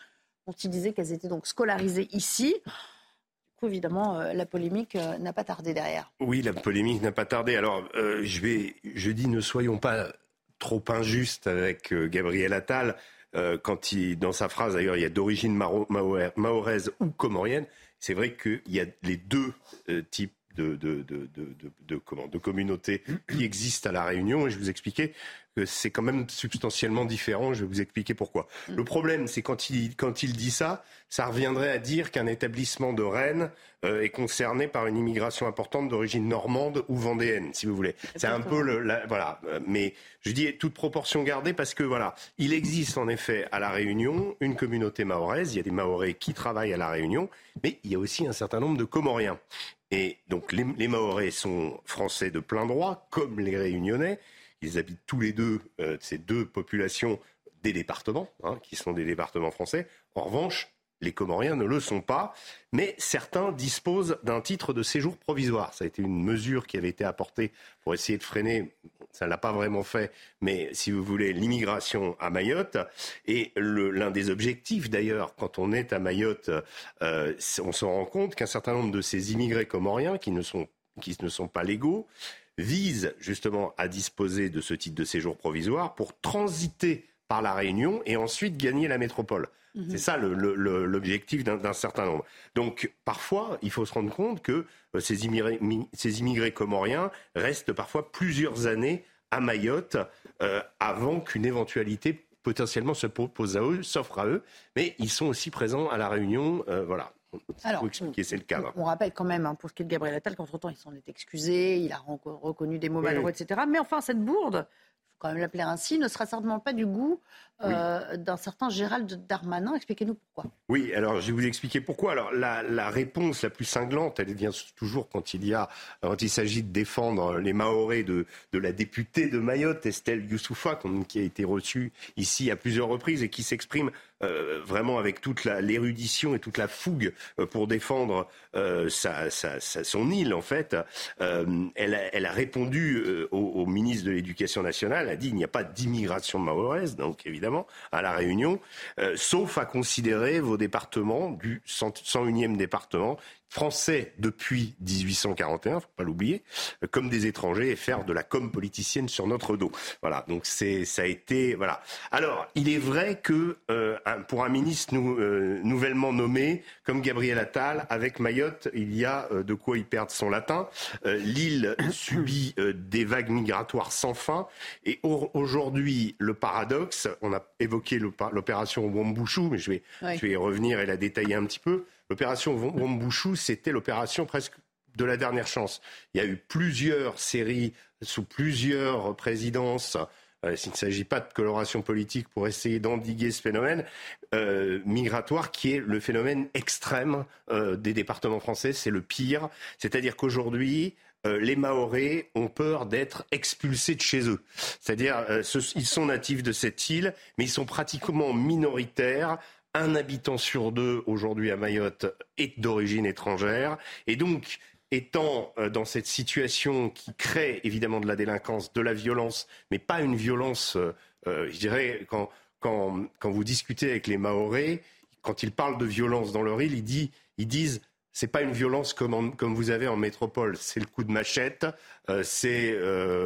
dont il disait qu'elles étaient donc scolarisées ici. Du coup, évidemment, euh, la polémique euh, n'a pas tardé derrière. Oui, la polémique n'a pas tardé. Alors, je dis, ne soyons pas trop injustes avec Gabriel Attal. quand il, dans sa phrase, d'ailleurs, il y a d'origine mahoraise ou comorienne. C'est vrai qu'il y a les deux types de, de, de, de, comment, de communautés qui existent à La Réunion. Et je vous expliquais que c'est quand même substantiellement différent. Je vais vous expliquer pourquoi. Le problème, c'est quand il, quand il dit ça, ça reviendrait à dire qu'un établissement de Rennes euh, est concerné par une immigration importante d'origine normande ou vendéenne, si vous voulez. C'est un peu le, voilà. Mais je dis toute proportion gardée parce que voilà, il existe en effet à la Réunion une communauté mahoraise. Il y a des Mahorais qui travaillent à la Réunion, mais il y a aussi un certain nombre de Comoriens. Et donc les, les sont français de plein droit, comme les Réunionnais. Ils habitent tous les deux, euh, ces deux populations, des départements, hein, qui sont des départements français. En revanche, les Comoriens ne le sont pas, mais certains disposent d'un titre de séjour provisoire. Ça a été une mesure qui avait été apportée pour essayer de freiner, ça ne l'a pas vraiment fait, mais si vous voulez, l'immigration à Mayotte. Et l'un des objectifs, d'ailleurs, quand on est à Mayotte, euh, on se rend compte qu'un certain nombre de ces immigrés comoriens, qui ne sont, qui ne sont pas légaux, visent justement à disposer de ce titre de séjour provisoire pour transiter par la Réunion et ensuite gagner la métropole. Mhm. C'est ça l'objectif d'un certain nombre. Donc parfois, il faut se rendre compte que euh, ces, immigrés, ces immigrés comoriens restent parfois plusieurs années à Mayotte euh, avant qu'une éventualité potentiellement se pose à eux, s'offre à eux, mais ils sont aussi présents à la Réunion, euh, voilà. Alors, expliquer, c'est le cas. On rappelle quand même, hein, pour ce qui est de Gabriel Attal, qu'entre-temps, il s'en est excusé, il a reconnu des mots malheureux, etc. Mais enfin, cette bourde, quand même l'appeler ainsi, ne sera certainement pas du goût euh, d'un certain Gérald Darmanin. Expliquez-nous pourquoi. Oui, alors je vais vous expliquer pourquoi. Alors la, réponse la plus cinglante, elle vient toujours quand il y a, quand il s'agit de défendre les Maorés de, de la députée de Mayotte, Estelle Youssoufa, qui a été reçue ici à plusieurs reprises et qui s'exprime euh, vraiment avec toute l'érudition et toute la fougue euh, pour défendre euh, sa, sa, son île, en fait. Elle a, répondu au, au, ministre de l'Éducation nationale, a dit il n'y a pas d'immigration mahoraise, donc évidemment, à La Réunion, sauf à considérer vos départements du 101e département français depuis 1841, faut pas l'oublier, comme des étrangers et faire de la com politicienne sur notre dos. Voilà, donc c'est ça a été voilà. Alors, il est vrai que euh, pour un ministre nou, euh, nouvellement nommé comme Gabriel Attal avec Mayotte, il y a euh, de quoi y perdre son latin. L'île (coughs) subit des vagues migratoires sans fin et aujourd'hui le paradoxe, on a évoqué l'opération Wambushu, mais je vais je vais y revenir et la détailler un petit peu. L'opération Wombouchou, c'était l'opération presque de la dernière chance. Il y a eu plusieurs séries sous plusieurs présidences. Euh, s'il ne s'agit pas de coloration politique pour essayer d'endiguer ce phénomène euh, migratoire qui est le phénomène extrême euh, des départements français, c'est le pire. C'est-à-dire qu'aujourd'hui, les Mahorais ont peur d'être expulsés de chez eux. C'est-à-dire, ils sont natifs de cette île, mais ils sont pratiquement minoritaires un habitant sur deux aujourd'hui à Mayotte est d'origine étrangère. Et donc, étant euh, dans cette situation qui crée évidemment de la délinquance, de la violence, mais pas une violence, euh, euh, je dirais, quand, quand, quand, vous discutez avec les Mahorais, quand ils parlent de violence dans leur île, ils, disent, ils disent c'est pas une violence comme, comme vous avez en métropole, c'est le coup de machette, c'est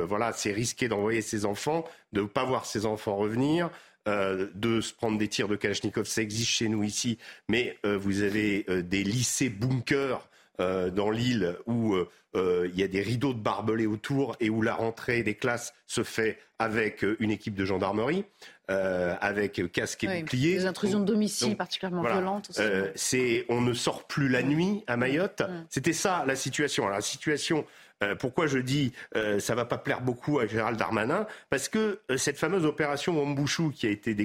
voilà, c'est risqué d'envoyer ses enfants, de ne pas voir ses enfants revenir, euh, de se prendre des tirs de Kalachnikov. Ça existe chez nous ici, mais euh, vous avez euh, des lycées bunkers dans l'île où il y a des rideaux de barbelés autour et où la rentrée des classes se fait avec une équipe de gendarmerie. avec casque et bouclier. Des intrusions de domicile particulièrement violentes. Aussi. c'est, on ne sort plus la nuit à Mayotte. Mm. C'était ça la situation. Alors, la situation pourquoi je dis euh, ça va pas plaire beaucoup à Gérald Darmanin? Parce que euh, cette fameuse opération Wambouchou qui a été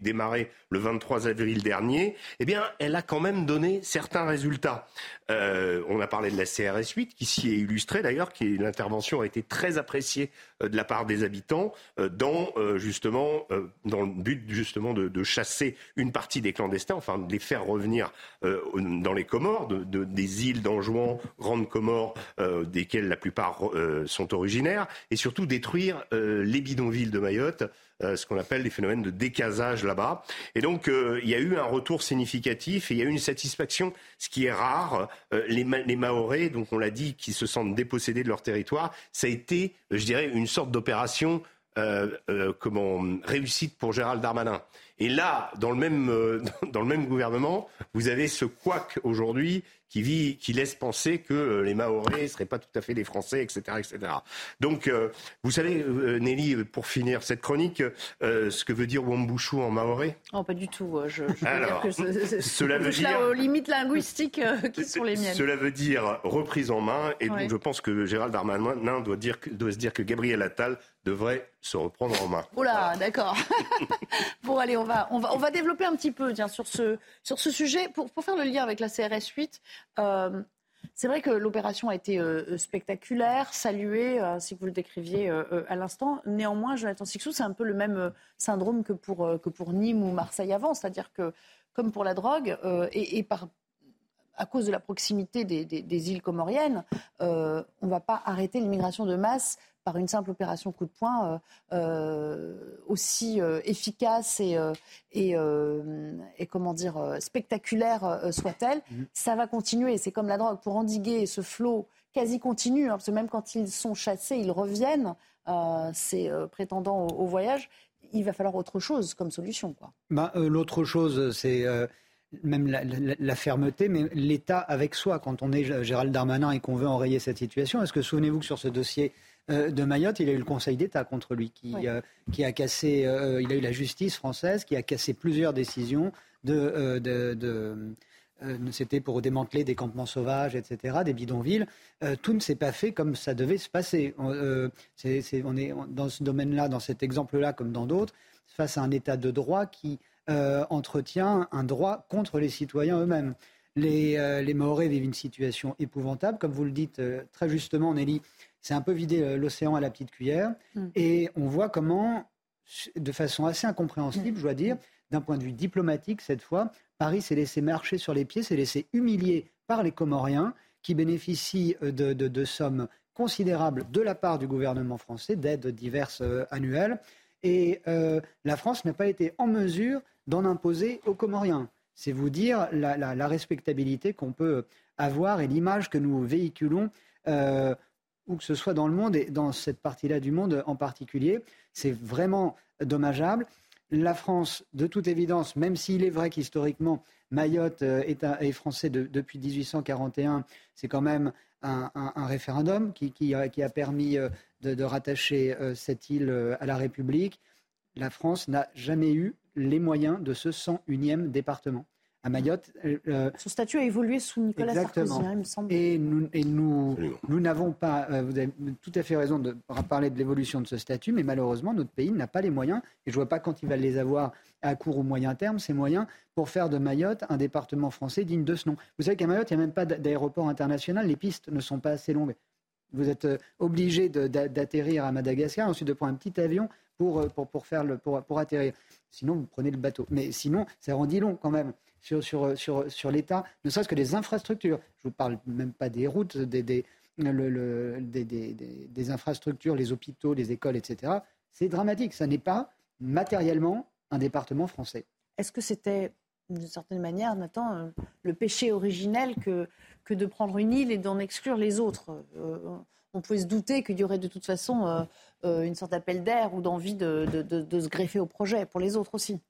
démarrée le 23 avril dernier, eh bien, elle a quand même donné certains résultats. on a parlé de la CRS 8 qui s'y est illustrée d'ailleurs, qui l'intervention a été très appréciée de la part des habitants dans justement dans le but justement de, chasser une partie des clandestins, enfin de les faire revenir dans les Comores, de, des îles d'Anjouan, Grande Comore, des desquels la plupart euh, sont originaires, et surtout détruire euh, les bidonvilles de Mayotte, euh, ce qu'on appelle les phénomènes de décasage là-bas. Et donc, il y a eu un retour significatif et il y a eu une satisfaction, ce qui est rare. les, les Mahorais, donc on l'a dit, qui se sentent dépossédés de leur territoire, ça a été, je dirais, une sorte d'opération comment réussite pour Gérald Darmanin. Et là, dans le même, (laughs) dans le même gouvernement, vous avez ce couac aujourd'hui qui, vit, qui laisse penser que euh, les Maoris ne seraient pas tout à fait des Français, etc. etc. Donc, euh, vous savez, euh, Nelly, pour finir cette chronique, ce que veut dire Wambushu en maoré Oh, pas du tout. Je, je Alors, dire que cela veut dire... aux limites linguistiques qui sont les miennes. Cela veut dire reprise en main, et donc je pense que Gérald Darmanin doit, dire, doit se dire que Gabriel Attal devrait se reprendre en main. Oula, d'accord. bon, allez, on va, on, va, développer un petit peu sur, ce, sujet. Pour, faire le lien avec la CRS 8, euh, c'est vrai que l'opération a été euh, spectaculaire, saluée, ainsi que vous le décriviez euh, à l'instant. Néanmoins, Jonathan Sixou, c'est un peu le même syndrome que pour, Nîmes ou Marseille avant. C'est-à-dire que, comme pour la drogue, et, à cause de la proximité des îles comoriennes, on ne va pas arrêter l'immigration de masse par une simple opération coup de poing, euh, euh, aussi euh, efficace et, et, comment dire spectaculaire soit-elle, mhm. ça va continuer. C'est comme la drogue pour endiguer ce flot quasi continu, hein, parce que même quand ils sont chassés, ils reviennent, ces prétendants au, voyage. Il va falloir autre chose comme solution. Bah, L'autre chose, c'est même la, fermeté, mais l'État avec soi. Quand on est Gérald Darmanin et qu'on veut enrayer cette situation, est-ce que souvenez-vous que sur ce dossier de Mayotte, il a eu le Conseil d'État contre lui, qui, euh, qui a cassé, euh, il a eu la justice française, qui a cassé plusieurs décisions de, c'était pour démanteler des campements sauvages, etc., des bidonvilles. tout ne s'est pas fait comme ça devait se passer. on est dans ce domaine-là, dans cet exemple-là, comme dans d'autres, face à un État de droit qui entretient un droit contre les citoyens eux-mêmes. Les, les Maoris vivent une situation épouvantable, comme vous le dites très justement, Nelly c'est un peu vider euh, l'océan à la petite cuillère. Mm. Et on voit comment, de façon assez incompréhensible, je dois dire, d'un point de vue diplomatique cette fois, Paris s'est laissé marcher sur les pieds, s'est laissé humilier par les Comoriens qui bénéficient euh, de, sommes considérables de la part du gouvernement français, d'aides diverses euh, annuelles. Et la France n'a pas été en mesure d'en imposer aux Comoriens. C'est vous dire la, respectabilité qu'on peut avoir et l'image que nous véhiculons où que ce soit dans le monde et dans cette partie-là du monde en particulier. C'est vraiment dommageable. La France, de toute évidence, même s'il est vrai qu'historiquement, Mayotte euh, est, français depuis 1841, c'est quand même un, référendum qui, a, permis euh, de, rattacher euh, cette île à la République. La France n'a jamais eu les moyens de ce 101e département à Mayotte. Euh, euh, Son statut a évolué sous Nicolas Sarkozy, hein, il me semble. Et nous, et nous, nous n'avons pas, euh, vous avez tout à fait raison de parler de l'évolution de ce statut, mais malheureusement, notre pays n'a pas les moyens, et je ne vois pas quand il va les avoir à court ou moyen terme, ces moyens, pour faire de Mayotte un département français digne de ce nom. Vous savez qu'à Mayotte, il n'y a même pas d'aéroport international, les pistes ne sont pas assez longues. Vous êtes obligé d'atterrir à Madagascar, ensuite de prendre un petit avion pour, pour, pour, faire le, pour, pour atterrir. Sinon, vous prenez le bateau. Mais sinon, ça rendit long quand même sur, l'État, ne serait-ce que des infrastructures. Je ne vous parle même pas des routes, des, des, infrastructures, les hôpitaux, les écoles, etc. C'est dramatique. Ça n'est pas matériellement un département français. Est-ce que c'était, d'une certaine manière, Nathan, euh, le péché originel que, de prendre une île et d'en exclure les autres? Euh, On pouvait se douter qu'il y aurait de toute façon euh, une sorte d'appel d'air ou d'envie de, de, de, de se greffer au projet pour les autres aussi.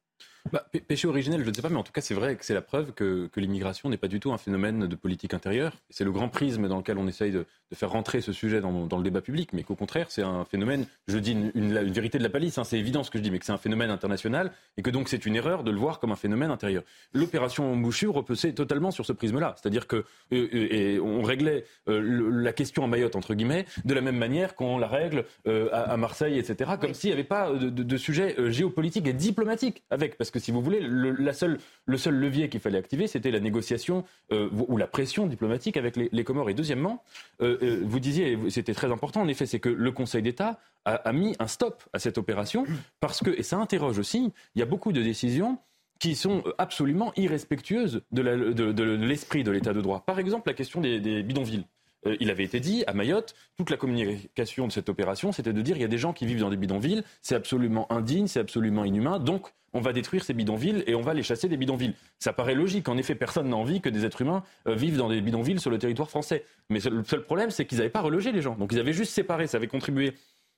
Bah, Péché originel, je ne sais pas, mais en tout cas, c'est vrai que c'est la preuve que, que l'immigration n'est pas du tout un phénomène de politique intérieure. C'est le grand prisme dans lequel on essaye de, de faire rentrer ce sujet dans, dans, le débat public, mais qu'au contraire, c'est un phénomène, je dis une, une, vérité de la palisse, hein, c'est évident ce que je dis, mais que c'est un phénomène international et que donc c'est une erreur de le voir comme un phénomène intérieur. L'opération Mouchure repoussait totalement sur ce prisme-là, c'est-à-dire que euh, euh, et on réglait euh, la question à Mayotte, entre guillemets, de la même manière qu'on la règle euh, à, à, Marseille, etc., comme s'il n'y avait pas de, de, de sujet géopolitique et diplomatique avec, parce que si vous voulez, le, la seule, le seul levier qu'il fallait activer, c'était la négociation euh, ou la pression diplomatique avec les, Comores. Et deuxièmement, euh, euh, vous disiez, c'était très important, en effet, c'est que le Conseil d'État a, mis un stop à cette opération parce que, et ça interroge aussi, il y a beaucoup de décisions qui sont absolument irrespectueuses de l'esprit de, l'état de droit. Par exemple, la question des bidonvilles. Euh, il avait été dit à Mayotte, toute la communication de cette opération, c'était de dire il y a des gens qui vivent dans des bidonvilles, c'est absolument indigne, c'est absolument inhumain, donc on va détruire ces bidonvilles et on va les chasser des bidonvilles. Ça paraît logique. En effet, personne n'a envie que des êtres humains euh, vivent dans des bidonvilles sur le territoire français. Mais le seul problème, c'est qu'ils n'avaient pas relogé les gens. Donc ils avaient juste séparé. Ça avait contribué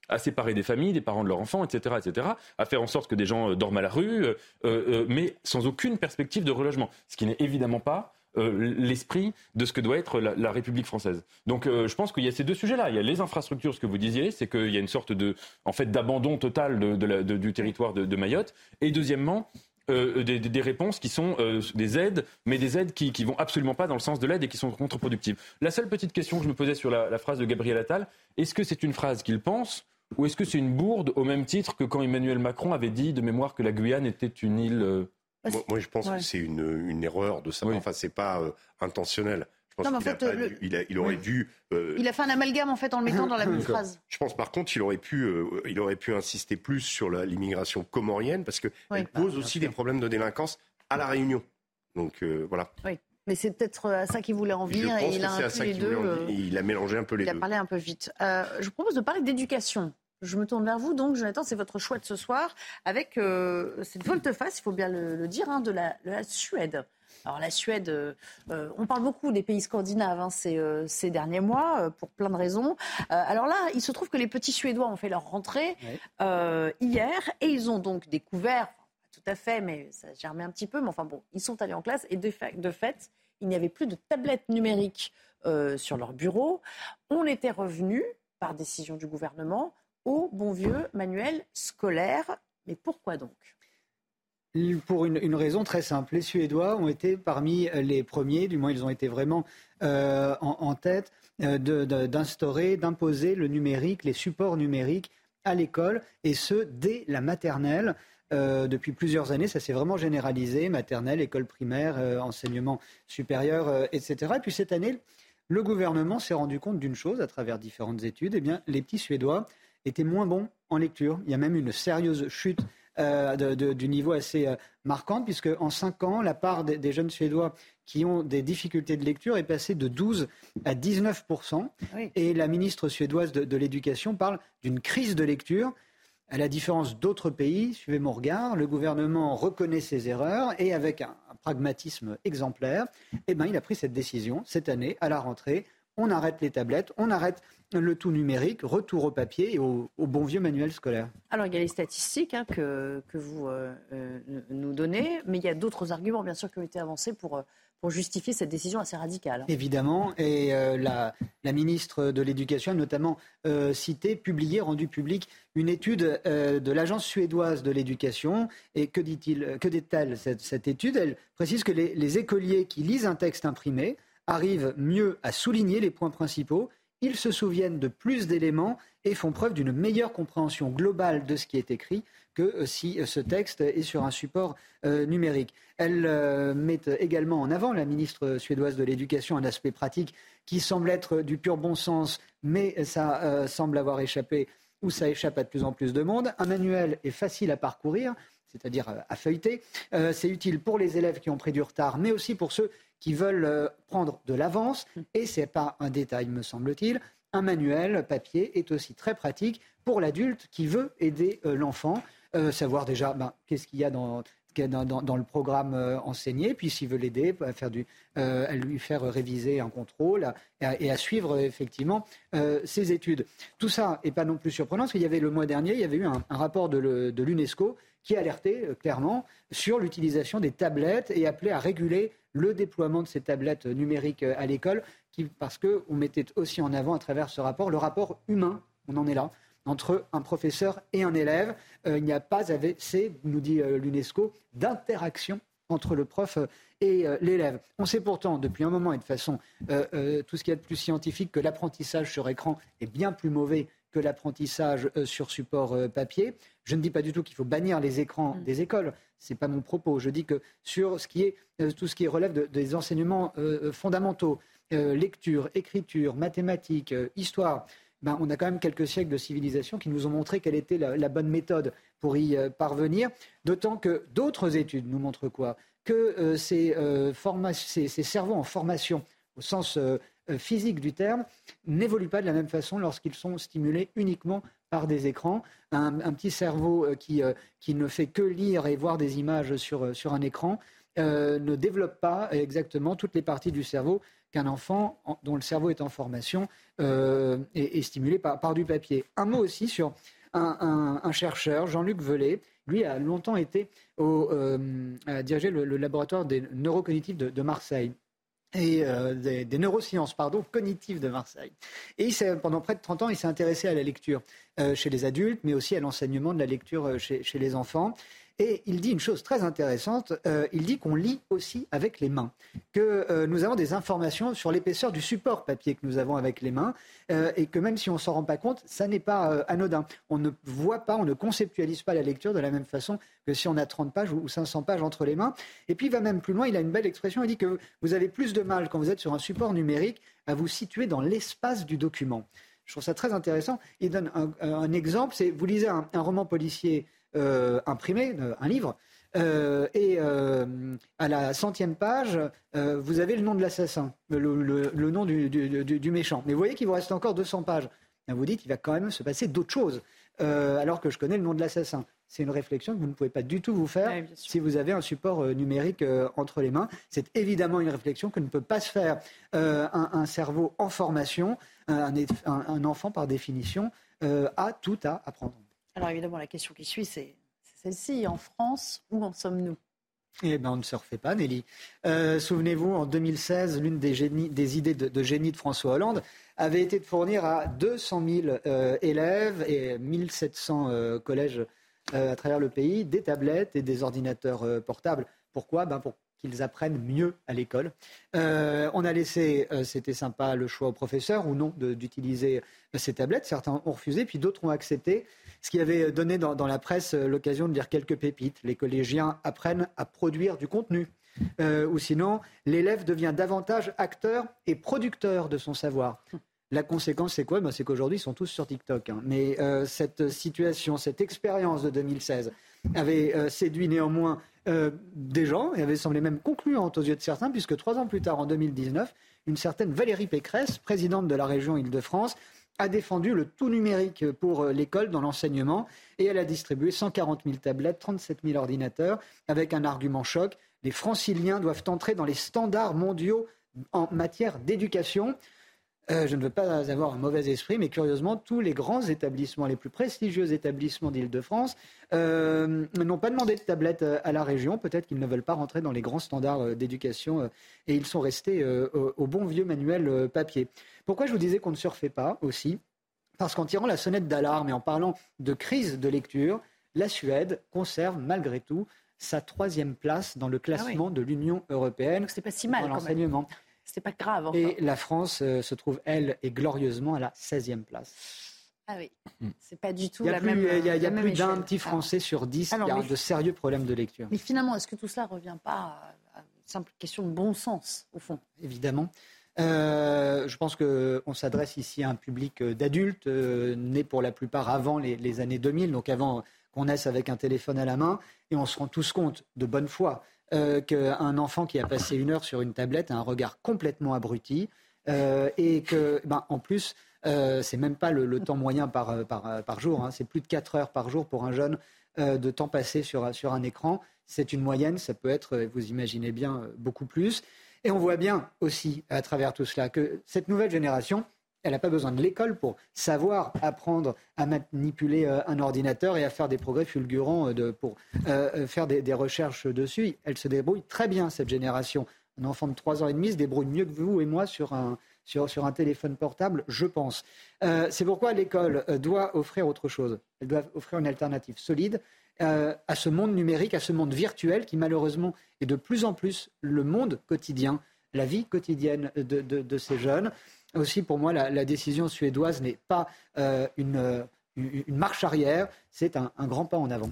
à séparer des familles, des parents de leurs enfants, etc., etc., à faire en sorte que des gens euh, dorment à la rue, mais sans aucune perspective de relogement. Ce qui n'est évidemment pas euh, l'esprit de ce que doit être la, République française. Donc euh, je pense qu'il y a ces deux sujets-là. Il y a les infrastructures, ce que vous disiez, c'est qu'il y a une sorte de, en fait, d'abandon total du territoire de, Mayotte. Et deuxièmement, euh, des, réponses qui sont des aides, mais des aides qui, qui vont absolument pas dans le sens de l'aide et qui sont contre-productives. La seule petite question que je me posais sur la, phrase de Gabriel Attal, est-ce que c'est une phrase qu'il pense ou est-ce que c'est une bourde au même titre que quand Emmanuel Macron avait dit de mémoire que la Guyane était une île moi, moi, je pense que c'est une, une, erreur de ça. Oui. Enfin, c'est pas euh, intentionnel. Je pense non, qu'il a, le... il, il, aurait oui. dû. Euh... Il a fait un amalgame en fait en le mettant dans la même phrase. Je pense par contre qu'il aurait pu, euh, il aurait pu insister plus sur l'immigration comorienne parce qu'elle oui, pose bah, aussi sûr. des problèmes de délinquance à la Réunion. Donc euh, voilà. Oui. Mais c'est peut-être à ça qu'il voulait en venir et il a un peu les deux. Il a mélangé un peu les il deux. Il a parlé un peu vite. je vous propose de parler d'éducation. Je me tourne vers vous, donc Jonathan, c'est votre choix de ce soir, avec euh, cette volte-face, il faut bien le, le dire, hein, de, la, de, la, Suède. Alors la Suède, euh, on parle beaucoup des pays scandinaves hein, ces, euh, ces, derniers mois, euh, pour plein de raisons. alors là, il se trouve que les petits Suédois ont fait leur rentrée hier, et ils ont donc découvert, pas tout à fait, mais ça germait un petit peu, mais enfin bon, ils sont allés en classe, et de fait, de fait il n'y avait plus de tablettes numériques sur leur bureau. On était revenu, par décision du gouvernement, au bon vieux manuel scolaire. Mais pourquoi donc? Pour une, raison très simple. Les Suédois ont été parmi les premiers, du moins ils ont été vraiment euh, en, tête, euh, d'instaurer, d'imposer le numérique, les supports numériques à l'école, et ce, dès la maternelle. Euh, depuis plusieurs années, ça s'est vraiment généralisé, maternelle, école primaire, enseignement supérieur, etc. Et puis cette année, le gouvernement s'est rendu compte d'une chose à travers différentes études, eh bien, les petits Suédois étaient moins bons en lecture. Il y a même une sérieuse chute euh, de, de, du niveau assez euh, marquante, puisque en cinq ans, la part des, des, jeunes Suédois qui ont des difficultés de lecture est passée de 12 à 19 oui. Et la ministre suédoise de, de l'Éducation parle d'une crise de lecture. À la différence d'autres pays, suivez mon regard, le gouvernement reconnaît ses erreurs et avec un, un pragmatisme exemplaire, eh ben, il a pris cette décision cette année, à la rentrée, on arrête les tablettes, on arrête le tout numérique, retour au papier et au, au bon vieux manuel scolaire. Alors il y a les statistiques hein, que, que, vous euh, euh, nous donnez, mais il y a d'autres arguments bien sûr qui ont été avancés pour, pour justifier cette décision assez radicale. Évidemment, et euh, la, la, ministre de l'Éducation a notamment euh, cité, publié, rendu public une étude euh, de l'agence suédoise de l'éducation. Et que dit-il, que dit-elle cette, cette, étude? Elle précise que les, les écoliers qui lisent un texte imprimé arrivent mieux à souligner les points principaux ils se souviennent de plus d'éléments et font preuve d'une meilleure compréhension globale de ce qui est écrit que euh, si euh, ce texte est sur un support euh, numérique. Elle met également en avant, la ministre suédoise de l'Éducation, un aspect pratique qui semble être du pur bon sens, mais ça semble avoir échappé ou ça échappe à de plus en plus de monde. Un manuel est facile à parcourir, c'est-à-dire à feuilleter. C'est utile pour les élèves qui ont pris du retard, mais aussi pour ceux qui veulent euh, prendre de l'avance. Et ce n'est pas un détail, me semble-t-il. Un manuel papier est aussi très pratique pour l'adulte qui veut aider euh, l'enfant, euh, savoir déjà ben, qu'est-ce qu'il y a dans le programme enseigné, puis s'il veut l'aider, à, à lui faire réviser un contrôle et à, suivre effectivement ses études. Tout ça n'est pas non plus surprenant, parce qu'il y avait le mois dernier, il y avait eu un, rapport de l'UNESCO qui alertait clairement sur l'utilisation des tablettes et appelait à réguler le déploiement de ces tablettes numériques à l'école, parce qu'on mettait aussi en avant à travers ce rapport le rapport humain, on en est là, entre un professeur et un élève. Euh, il n'y a pas, c'est, nous dit euh, l'UNESCO, d'interaction entre le prof et euh, l'élève. On sait pourtant depuis un moment et de façon tout ce qui est de plus scientifique que l'apprentissage sur écran est bien plus mauvais que l'apprentissage sur support papier. Je ne dis pas du tout qu'il faut bannir les écrans mm. des écoles. Ce n'est pas mon propos. Je dis que sur ce qui est, tout ce qui relève des enseignements fondamentaux, lecture, écriture, mathématiques, histoire, ben, on a quand même quelques siècles de civilisation qui nous ont montré quelle était la, bonne méthode pour y euh, parvenir. D'autant que d'autres études nous montrent quoi? Que euh, euh, ces, cerveaux en formation, au sens physique du terme, n'évoluent pas de la même façon lorsqu'ils sont stimulés uniquement par des écrans. Un, petit cerveau qui, ne fait que lire et voir des images sur, sur un écran ne développe pas exactement toutes les parties du cerveau qu'un enfant dont le cerveau est en formation euh, est, stimulé par, du papier. Un mot aussi sur un, chercheur, Jean-Luc Velay. Lui a longtemps été euh, dirigé le, laboratoire des neurocognitifs de, Marseille et euh, des, neurosciences pardon, cognitives de Marseille. Et pendant près de 30 ans, il s'est intéressé à la lecture chez les adultes, mais aussi à l'enseignement de la lecture chez, chez les enfants. Et il dit une chose très intéressante, euh, il dit qu'on lit aussi avec les mains, que euh, nous avons des informations sur l'épaisseur du support papier que nous avons avec les mains, euh, et que même si on ne s'en rend pas compte, ça n'est pas anodin. On ne voit pas, on ne conceptualise pas la lecture de la même façon que si on a 30 pages ou 500 pages entre les mains. Et puis il va même plus loin, il a une belle expression, il dit que vous avez plus de mal quand vous êtes sur un support numérique à vous situer dans l'espace du document. Je trouve ça très intéressant. Il donne un, exemple, c'est vous lisez un roman policier imprimé, euh, un livre. Euh, et à la centième page, vous avez le nom de l'assassin, le, nom du, méchant. Mais vous voyez qu'il vous reste encore 200 pages. vous dites qu'il va quand même se passer d'autres choses, alors que je connais le nom de l'assassin. C'est une réflexion que vous ne pouvez pas du tout vous faire si vous avez un support numérique entre les mains. C'est évidemment une réflexion que ne peut pas se faire un, cerveau en formation. Un, enfant, par définition, a tout à apprendre. Alors évidemment, la question qui suit, c'est celle-ci. En France, où en sommes-nous? Eh bien, on ne se refait pas, Nelly. Euh, souvenez-vous, en 2016, l'une des, idées de, génie de François Hollande avait été de fournir à 200 000 euh, élèves et 1700 euh, collèges à travers le pays des tablettes et des ordinateurs portables. Pourquoi? Ben qu'ils apprennent mieux à l'école. Euh, on a laissé, euh, c'était sympa, le choix aux professeurs ou non d'utiliser euh, ces tablettes. Certains ont refusé, puis d'autres ont accepté, ce qui avait donné dans, la presse l'occasion de lire quelques pépites. Les collégiens apprennent à produire du contenu. ou sinon, l'élève devient davantage acteur et producteur de son savoir. La conséquence, c'est quoi? Ben, C'est qu'aujourd'hui, ils sont tous sur TikTok. Hein. Mais cette situation, cette expérience de 2016 avait séduit néanmoins euh, des gens et avait semblé même concluante aux yeux de certains, puisque trois ans plus tard, en 2019, une certaine Valérie Pécresse, présidente de la région Île-de-France, a défendu le tout numérique pour euh, l'école dans l'enseignement et elle a distribué 140 000 tablettes, 37 000 ordinateurs avec un argument choc. Les franciliens doivent entrer dans les standards mondiaux en matière d'éducation. Euh, je ne veux pas avoir un mauvais esprit, mais curieusement, tous les grands établissements, les plus prestigieux établissements d'Île-de-France, euh, n'ont pas demandé de tablette euh, à la région. Peut-être qu'ils ne veulent pas rentrer dans les grands standards d'éducation et ils sont restés au, bon vieux manuel papier. Pourquoi je vous disais qu'on ne surfait pas aussi? Parce qu'en tirant la sonnette d'alarme et en parlant de crise de lecture, la Suède conserve malgré tout sa troisième place dans le classement ah de l'Union européenne. C'est pas si mal dans l'enseignement. C'est pas grave. Et la France euh, se trouve, elle, et glorieusement à la 16e place. Ah oui, hmm. c'est pas du tout la même. Il y a, plus d'un petit Français sur dix qui a de sérieux problèmes de lecture. Mais finalement, est-ce que tout cela ne revient pas à une simple question de bon sens, au fond? Évidemment. Euh, je pense qu'on s'adresse ici à un public euh, d'adultes, nés pour la plupart avant les, les, années 2000, donc avant qu'on naisse avec un téléphone à la main, et on se rend tous compte de bonne foi euh, qu'un enfant qui a passé une heure sur une tablette a un regard complètement abruti euh, et que, ben, en plus, euh, c'est même pas le, temps moyen par, par, par jour, hein, c'est plus de 4 heures par jour pour un jeune de temps passé sur, sur un écran. C'est une moyenne, ça peut être, vous imaginez bien, beaucoup plus. Et on voit bien aussi, à travers tout cela, que cette nouvelle génération, elle n'a pas besoin de l'école pour savoir apprendre à manipuler euh, un ordinateur et à faire des progrès fulgurants euh, pour euh, faire des, recherches dessus. Elle se débrouille très bien, cette génération. Un enfant de 3 ans et demi se débrouille mieux que vous et moi sur un, sur, un téléphone portable, je pense. C'est pourquoi l'école doit offrir autre chose. Elle doit offrir une alternative solide à ce monde numérique, à ce monde virtuel qui malheureusement est de plus en plus le monde quotidien, la vie quotidienne de ces jeunes aussi, pour moi, la, décision suédoise n'est pas euh, une, une, marche arrière, c'est un, grand pas en avant.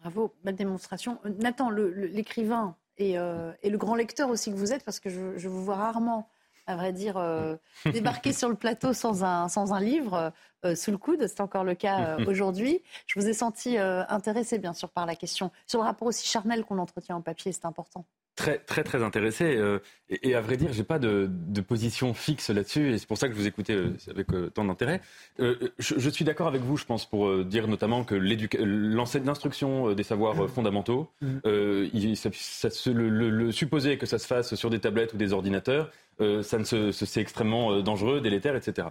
Bravo, belle démonstration. Nathan, l'écrivain euh, et, le grand lecteur aussi que vous êtes, parce que je, vous vois rarement, à vrai dire, euh, débarquer sur le plateau sans un, sans un livre sous le coude. C'est encore le cas aujourd'hui. Je vous ai senti intéressé, bien sûr, par la question. Sur le rapport aussi charnel qu'on entretient en papier, c'est important très très très intéressé euh, et, à vrai dire j'ai pas de, position fixe là-dessus et c'est pour ça que je vous écoutais euh, avec euh, tant d'intérêt. Je, suis d'accord avec vous je pense pour dire notamment que l'instruction des savoirs fondamentaux, mm. le, supposer que ça se fasse sur des tablettes ou des ordinateurs, ça ne c'est extrêmement dangereux, délétère, etc.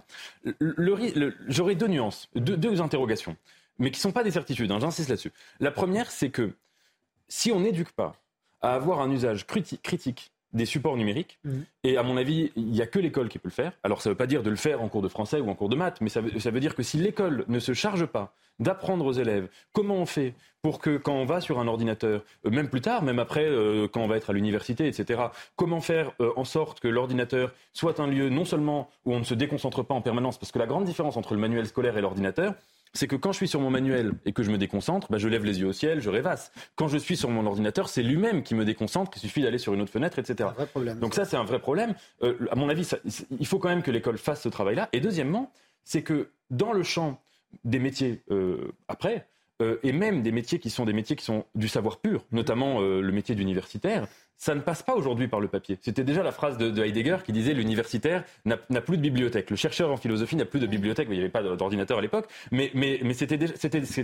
J'aurais deux nuances, deux, interrogations, mais qui sont pas des certitudes. Hein, j'insiste là-dessus. La première c'est que si on n'éduque pas à avoir un usage critique des supports numériques. Mhm. Et à mon avis, il n'y a que l'école qui peut le faire. Alors ça ne veut pas dire de le faire en cours de français ou en cours de maths, mais ça veut, dire que si l'école ne se charge pas d'apprendre aux élèves comment on fait pour que quand on va sur un ordinateur, euh, même plus tard, même après, euh, quand on va être à l'université, etc., comment faire euh, en sorte que l'ordinateur soit un lieu non seulement où on ne se déconcentre pas en permanence, parce que la grande différence entre le manuel scolaire et l'ordinateur, c'est que quand je suis sur mon manuel et que je me déconcentre, bah, je lève les yeux au ciel, je rêvasse. Quand je suis sur mon ordinateur, c'est lui-même qui me déconcentre, qu'il suffit d'aller sur une autre fenêtre, etc. Un vrai problème, Donc ça, c'est un vrai problème. Euh, à mon avis, il faut quand même que l'école fasse ce travail-là. Et deuxièmement, c'est que dans le champ des métiers euh, après, euh, et même des métiers qui sont des métiers qui sont du savoir pur, notamment le métier d'universitaire, ça ne passe pas aujourd'hui par le papier. C'était déjà la phrase de, Heidegger qui disait l'universitaire n'a plus de bibliothèque. Le chercheur en philosophie n'a plus de bibliothèque. Il n'y avait pas d'ordinateur à l'époque, mais, c'était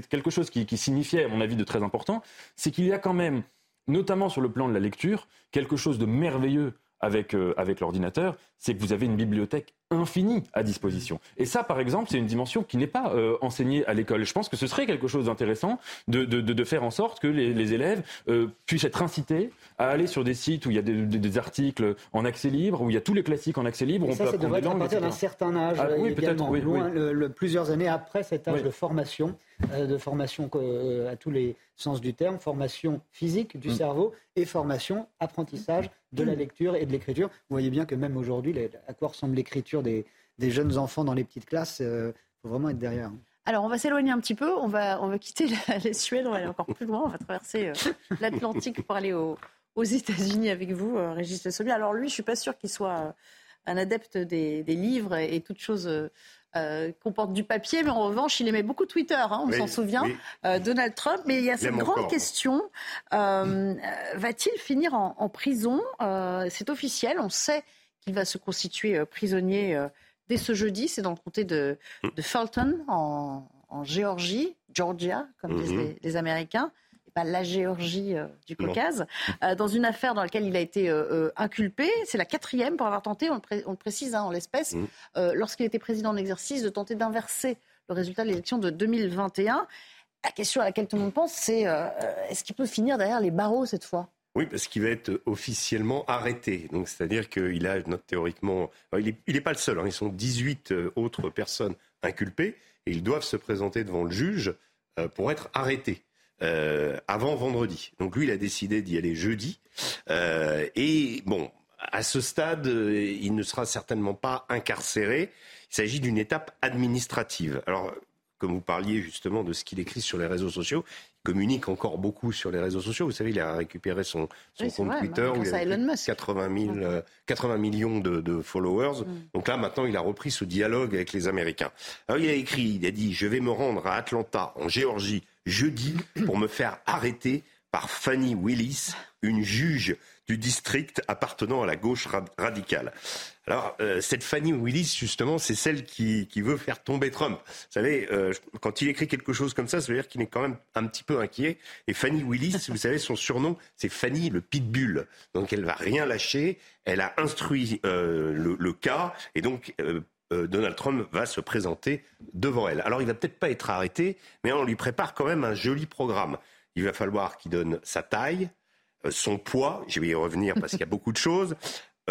quelque chose qui, qui signifiait, à mon avis, de très important. C'est qu'il y a quand même, notamment sur le plan de la lecture, quelque chose de merveilleux avec, euh, avec l'ordinateur, c'est que vous avez une bibliothèque infinie à disposition. Et ça, par exemple, c'est une dimension qui n'est pas euh, enseignée à l'école. Je pense que ce serait quelque chose d'intéressant de, de, de, faire en sorte que les, les élèves euh, puissent être incités à aller sur des sites où il y a des, des, articles en accès libre, où il y a tous les classiques en accès libre. Et ça, ça devrait être à partir d'un certain âge, ah, oui, peut-être, oui, loin, Le, plusieurs années après cet âge de formation, de formation à tous les sens du terme, formation physique du mm. cerveau et formation, apprentissage de la lecture et de l'écriture. Vous voyez bien que même aujourd'hui, à quoi ressemble l'écriture des, jeunes enfants dans les petites classes Il euh, faut vraiment être derrière. Alors, on va s'éloigner un petit peu. On va, on va quitter la, (laughs) les Suèdes, on va aller encore plus loin. On va traverser euh, l'Atlantique pour aller aux États-Unis avec vous, euh, Régis Le Sommier. Alors, lui, je ne suis pas sûr qu'il soit un adepte des, livres et, toutes choses euh, comporte du papier, mais en revanche, il aimait beaucoup Twitter, hein, on s'en souvient, euh, Donald Trump. Mais il y a cette grande question, euh, va-t-il finir en, prison C'est officiel, on sait qu'il va se constituer prisonnier dès ce jeudi, c'est dans le comté de, de Fulton, en, Géorgie, Georgia, comme disent mm-hmm. les Américains la Géorgie euh, du Caucase, euh, dans une affaire dans laquelle il a été euh, inculpé. C'est la quatrième pour avoir tenté, on le, précise hein, en l'espèce, mmh. lorsqu'il était président en exercice, de tenter d'inverser le résultat de l'élection de 2021. La question à laquelle tout le monde pense, c'est est-ce qu'il peut finir derrière les barreaux cette fois? Oui, parce qu'il va être officiellement arrêté. Donc, c'est-à-dire qu'il a, théoriquement, il n'est pas le seul. Hein. ils sont 18 autres personnes inculpées et ils doivent se présenter devant le juge pour être arrêtés. Euh, avant vendredi. Donc lui, il a décidé d'y aller jeudi. Euh, et bon, à ce stade, euh, il ne sera certainement pas incarcéré. Il s'agit d'une étape administrative. Alors, comme vous parliez justement de ce qu'il écrit sur les réseaux sociaux, il communique encore beaucoup sur les réseaux sociaux. Vous savez, il a récupéré son, compte Twitter où il a 80, 80 millions de, followers. Mm. Donc là, maintenant, il a repris ce dialogue avec les Américains. Alors, il a écrit, il a dit, je vais me rendre à Atlanta, en Géorgie, jeudi pour me faire arrêter par Fanny Willis, une juge du district appartenant à la gauche radicale. Alors, euh, cette Fanny Willis, justement, c'est celle qui, veut faire tomber Trump. Vous savez, euh, quand il écrit quelque chose comme ça, ça veut dire qu'il est quand même un petit peu inquiet. Et Fanny Willis, vous savez, son surnom, c'est Fanny le Pitbull. Donc, elle va rien lâcher. Elle a instruit euh, le, le, cas. Et donc, Donald Trump va se présenter devant elle. Alors, il va peut-être pas être arrêté, mais on lui prépare quand même un joli programme. Il va falloir qu'il donne sa taille, euh, son poids, je vais y revenir parce qu'il y a beaucoup de choses,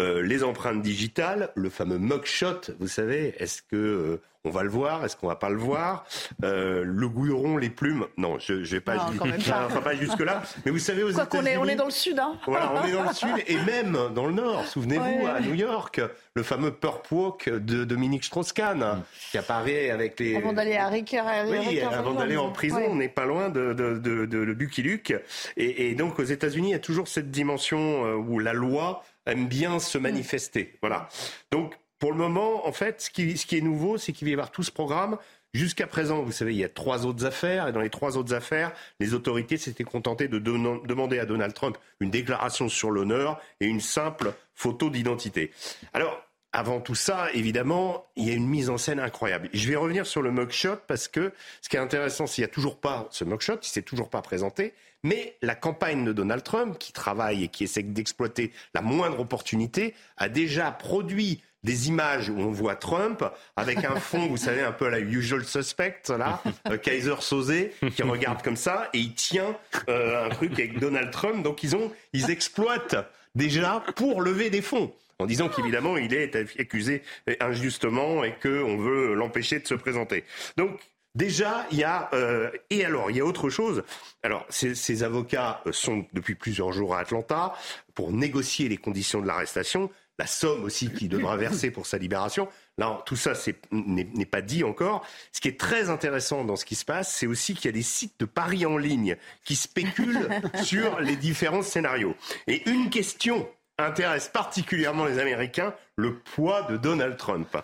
euh, les empreintes digitales, le fameux mugshot, vous savez, est-ce que euh, on va le voir, est-ce qu'on va pas le voir? Le goudron, les plumes, non, je, ne vais pas, pas. (laughs) jusque là. Mais vous savez, aux États-Unis, on est, dans le sud, hein Voilà, on est dans le sud et même dans le nord. Souvenez-vous à New York, le fameux Purp Walk de Dominique Strauss-Kahn qui apparaît avec les. Avant d'aller à Rick, Oui, avant d'aller en prison, on n'est pas loin de, de, de, de le Bucky Luke. Et, et donc aux États-Unis, il y a toujours cette dimension où la loi aime bien se manifester. Voilà. Donc, pour le moment, en fait, ce qui, est nouveau, c'est qu'il va y avoir tout ce programme. Jusqu'à présent, vous savez, il y a trois autres affaires, et dans les trois autres affaires, les autorités s'étaient contentées de demander à Donald Trump une déclaration sur l'honneur et une simple photo d'identité. Alors, avant tout ça, évidemment, il y a une mise en scène incroyable. Je vais revenir sur le mugshot parce que ce qui est intéressant, c'est qu'il n'y a toujours pas ce mugshot, il s'est toujours pas présenté. Mais la campagne de Donald Trump, qui travaille et qui essaie d'exploiter la moindre opportunité, a déjà produit des images où on voit Trump avec un (laughs) fond, vous savez, un peu à la usual suspect, là, euh, Kaiser Sosé, qui regarde comme ça et il tient euh, un truc avec Donald Trump. Donc ils ont, ils exploitent déjà pour lever des fonds en disant qu'évidemment il est accusé injustement et qu'on veut l'empêcher de se présenter. Donc Déjà, il y a euh, et alors il y a autre chose. Alors ces, ces, avocats sont depuis plusieurs jours à Atlanta pour négocier les conditions de l'arrestation, la somme aussi qu'il devra verser pour sa libération. Là, tout ça n'est pas dit encore. Ce qui est très intéressant dans ce qui se passe, c'est aussi qu'il y a des sites de paris en ligne qui spéculent (laughs) sur les différents scénarios. Et une question intéresse particulièrement les Américains, le poids de Donald Trump.